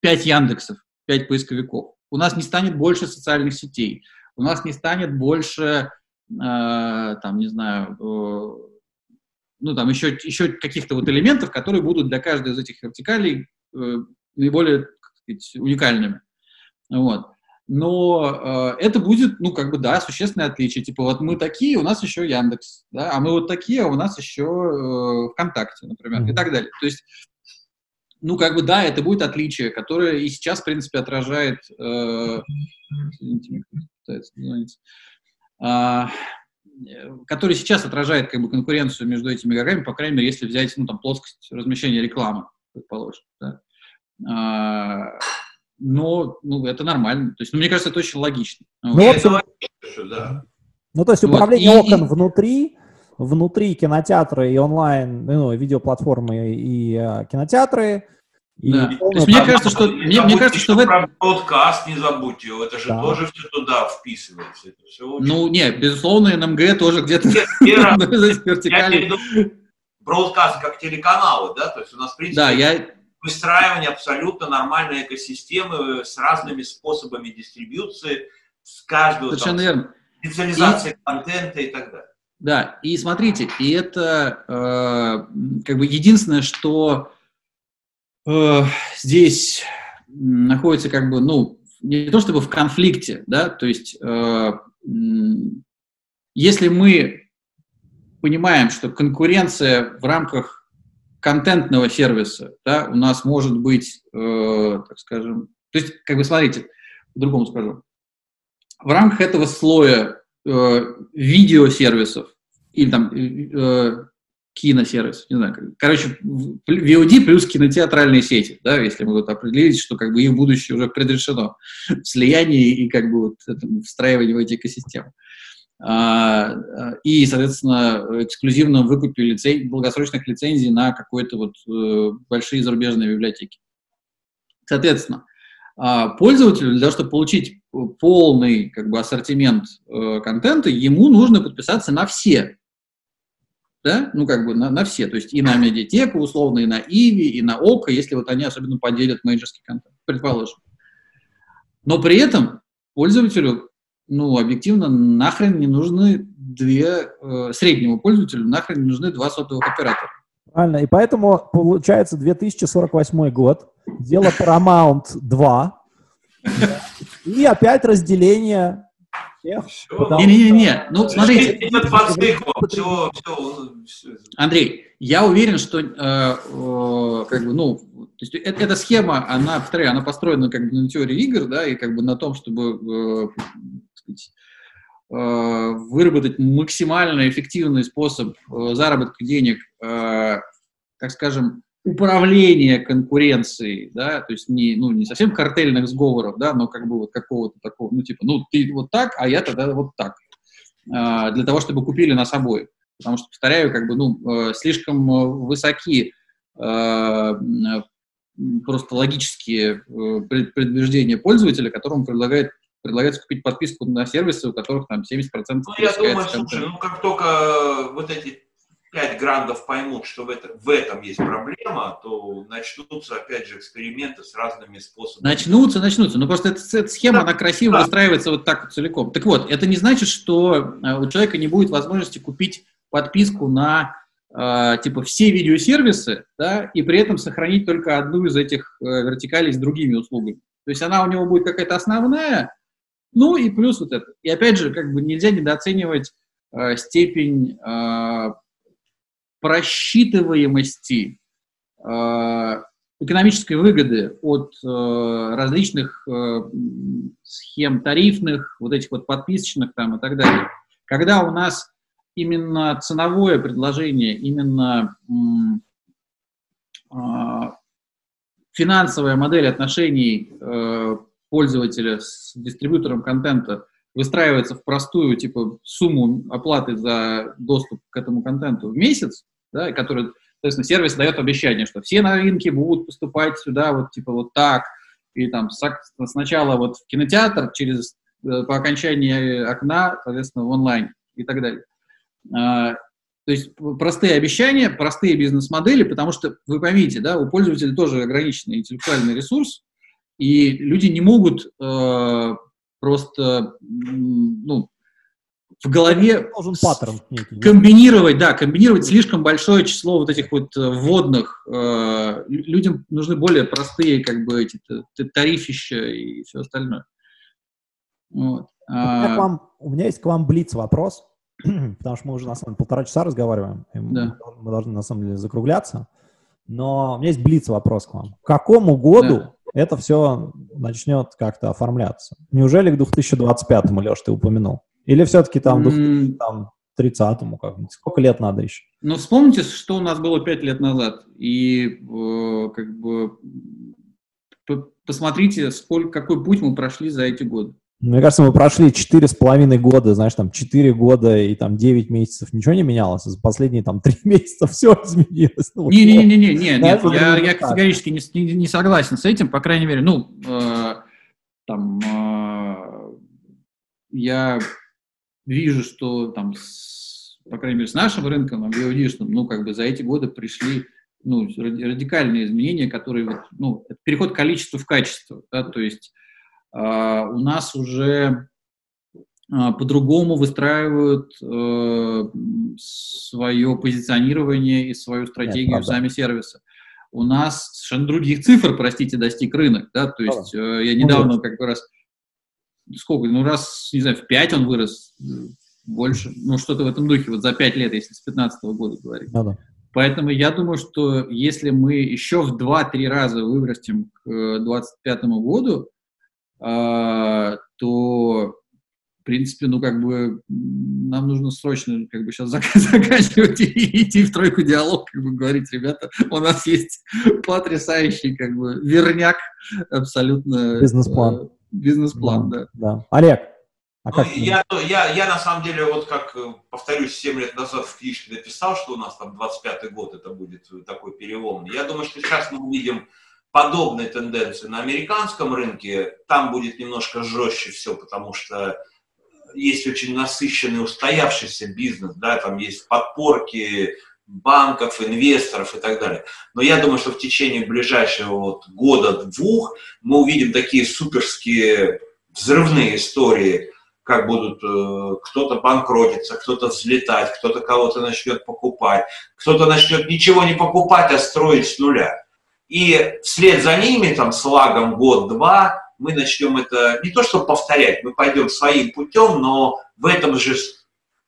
5 Яндексов, 5 поисковиков. У нас не станет больше социальных сетей. У нас не станет больше, э, там, не знаю, э, ну, там, еще, еще каких-то вот элементов, которые будут для каждой из этих вертикалей э, наиболее, сказать, уникальными. Вот но э, это будет, ну, как бы, да, существенное отличие. Типа, вот мы такие, у нас еще Яндекс, да, а мы вот такие, а у нас еще э, ВКонтакте, например, mm-hmm. и так далее. То есть, ну, как бы, да, это будет отличие, которое и сейчас, в принципе, отражает... Э, извините, пытается а, который сейчас отражает как бы конкуренцию между этими игроками, по крайней мере, если взять, ну, там, плоскость размещения рекламы, предположим, да. А, но ну, это нормально. То есть, ну, мне кажется, это очень логично. Ну, вот. общем, да. ну то есть управление вот. окон и, внутри, внутри кинотеатра и онлайн, ну, видеоплатформы и э, кинотеатры. И да. То есть, мне кажется, что, мне, мне кажется, что в этом... Подкаст не забудьте, это же да. тоже все туда вписывается. Это все очень... Ну, нет, безусловно, НМГ тоже где-то вертикали. Бродкаст как телеканалы, да, то есть у нас, в принципе, да, я, выстраивание абсолютно нормальной экосистемы с разными способами дистрибьюции, с каждого Совершенно там, верно. специализации и, контента и так далее. Да, и смотрите, и это э, как бы единственное, что э, здесь находится как бы, ну, не то чтобы в конфликте, да, то есть э, если мы понимаем, что конкуренция в рамках контентного сервиса, да, у нас может быть, э, так скажем, то есть, как бы, смотрите, по-другому скажу. В рамках этого слоя э, видеосервисов или там э, киносервис, не знаю, короче, VOD плюс кинотеатральные сети, да, если мы вот определились, что как бы их будущее уже предрешено в слиянии и как бы вот встраивании в эти экосистемы. А, и, соответственно, эксклюзивно выкупе лицей, долгосрочных лицензий на какой-то вот э, большие зарубежные библиотеки. Соответственно, а, пользователю для того, чтобы получить полный как бы, ассортимент э, контента, ему нужно подписаться на все. Да? Ну, как бы на, на все. То есть и на медиатеку, условно, и на Иви, и на ОКО, если вот они особенно поделят менеджерский контент, предположим. Но при этом пользователю ну, объективно, нахрен не нужны две, э, среднему пользователю нахрен не нужны два сотовых оператора. Правильно, и поэтому получается 2048 год, дело Paramount 2, и опять разделение Не-не-не, ну смотрите. Андрей, я уверен, что э, э, как бы, ну, то есть это, эта схема, она, повторяю, она построена как бы на теории игр, да, и как бы на том, чтобы э, сказать, э, выработать максимально эффективный способ э, заработка денег, э, так скажем, управления конкуренцией, да, то есть не, ну, не совсем картельных сговоров, да, но как бы вот какого-то такого, ну, типа, ну, ты вот так, а я тогда вот так, для того, чтобы купили нас обоих. Потому что, повторяю, как бы, ну, слишком высоки просто логические предубеждения пользователя, которому предлагает предлагается купить подписку на сервисы, у которых там 70% Ну, я думаю, слушай, ну, как только вот эти 5 грандов поймут, что в, это, в этом есть проблема, то начнутся, опять же, эксперименты с разными способами. Начнутся, начнутся. Но просто эта, эта схема, да. она красиво да. выстраивается вот так вот целиком. Так вот, это не значит, что э, у человека не будет возможности купить подписку на э, типа все видеосервисы, да, и при этом сохранить только одну из этих э, вертикалей с другими услугами. То есть она у него будет какая-то основная, ну и плюс вот это. И опять же, как бы нельзя недооценивать э, степень э, просчитываемости э, экономической выгоды от э, различных э, схем тарифных, вот этих вот подписочных там и так далее. Когда у нас именно ценовое предложение, именно финансовая модель отношений пользователя с дистрибьютором контента выстраивается в простую типа сумму оплаты за доступ к этому контенту в месяц, да, который, соответственно, сервис дает обещание, что все новинки будут поступать сюда вот типа вот так, и там сначала вот в кинотеатр, через э, по окончании окна, соответственно, в онлайн и так далее. А, то есть простые обещания, простые бизнес-модели, потому что вы поймите, да, у пользователя тоже ограниченный интеллектуальный ресурс, и люди не могут э, просто ну, в голове должен паттерн комбинировать, да, комбинировать слишком большое число вот этих вот э, вводных. Э, людям нужны более простые, как бы, эти тарифища и все остальное. Вот. У, меня вам, у меня есть к вам блиц вопрос, потому что мы уже на самом деле полтора часа разговариваем, да. мы должны на самом деле закругляться. Но у меня есть блиц вопрос к вам. К какому году да. Это все начнет как-то оформляться? Неужели к 2025-му, Леш, ты упомянул? Или все-таки там, mm. там 30-му как-нибудь? Сколько лет надо еще? Ну, вспомните, что у нас было 5 лет назад. И э, как бы посмотрите, сколько, какой путь мы прошли за эти годы. Мне кажется, мы прошли четыре с половиной года, знаешь, там четыре года и там девять месяцев. Ничего не менялось, а за последние там три месяца все изменилось. Ну, Не-не-не, не, не, нет, я, я категорически не, не, не согласен с этим, по крайней мере, ну, э, там, э, я вижу, что там, с, по крайней мере, с нашим рынком, вижу, что, ну, как бы за эти годы пришли ну, радикальные изменения, которые, вот, ну, переход количества в качество, да, то есть у нас уже э, по-другому выстраивают э, свое позиционирование и свою стратегию Нет, сами сервисы. У нас совершенно других цифр, простите, достиг рынок, да, то есть э, я недавно как раз сколько, ну раз, не знаю, в пять он вырос, больше, ну что-то в этом духе, вот за пять лет, если с 15 -го года говорить. Да, да. Поэтому я думаю, что если мы еще в 2-3 раза вырастем к 25 году, э, то, в принципе, ну, как бы, нам нужно срочно, как бы, сейчас заканчивать и идти в тройку диалог, как бы, говорить, ребята, у нас есть потрясающий, как бы, верняк абсолютно... Бизнес-план. Э, Бизнес-план, да. да. Олег, а ну, как я, я, я на самом деле, вот как, э, повторюсь, 7 лет назад в книжке написал, что у нас там 25-й год это будет такой переломный. Я думаю, что сейчас мы увидим подобные тенденции на американском рынке. Там будет немножко жестче все, потому что есть очень насыщенный устоявшийся бизнес, да, там есть подпорки, банков, инвесторов и так далее. Но я думаю, что в течение ближайшего вот года-двух мы увидим такие суперские взрывные истории, как будут э, кто-то банкротиться, кто-то взлетать, кто-то кого-то начнет покупать, кто-то начнет ничего не покупать, а строить с нуля. И вслед за ними, там, с лагом год-два, мы начнем это не то что повторять, мы пойдем своим путем, но в этом же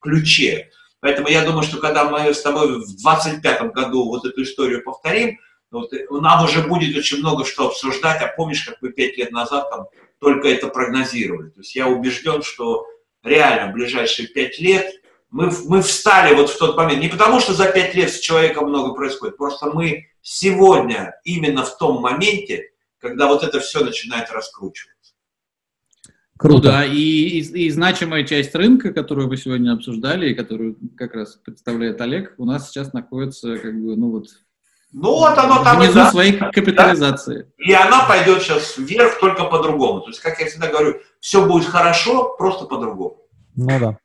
ключе. Поэтому я думаю, что когда мы с тобой в 25 году вот эту историю повторим, вот, нам уже будет очень много что обсуждать. А помнишь, как мы пять лет назад там только это прогнозировали? То есть я убежден, что реально в ближайшие пять лет мы, мы встали вот в тот момент. Не потому, что за пять лет с человеком много происходит, просто мы сегодня именно в том моменте, когда вот это все начинает раскручиваться. Круто. Ну да, и, и, и значимая часть рынка, которую вы сегодня обсуждали, и которую как раз представляет Олег, у нас сейчас находится как бы, ну вот, ну вот оно там внизу да, своей капитализации. Да? И она пойдет сейчас вверх только по-другому. То есть, как я всегда говорю, все будет хорошо, просто по-другому. Ну да.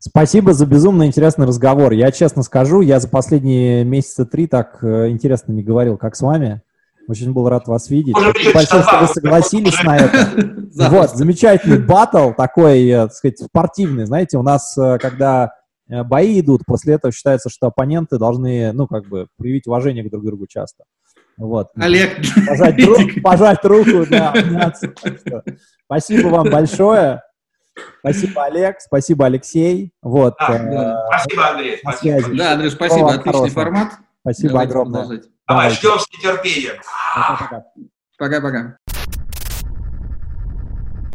Спасибо за безумно интересный разговор. Я честно скажу, я за последние месяца три так э, интересно не говорил, как с вами. Очень был рад вас видеть. Спасибо большое, что вы согласились на это. Вот, замечательный батл такой, э, так сказать, спортивный. Знаете, у нас, э, когда бои идут, после этого считается, что оппоненты должны, ну, как бы, проявить уважение к друг другу часто. Вот. Олег. Пожать, друг, пожать руку, да, обняться. Спасибо вам большое. Спасибо, Олег. Спасибо, Алексей. Вот. Да, э, да. Спасибо, Андрей. Спасибо. Да, Андрей, спасибо. Отличный хорошего. формат. Спасибо Давайте огромное. Продолжать. Давай, ждем с нетерпением. Пока-пока.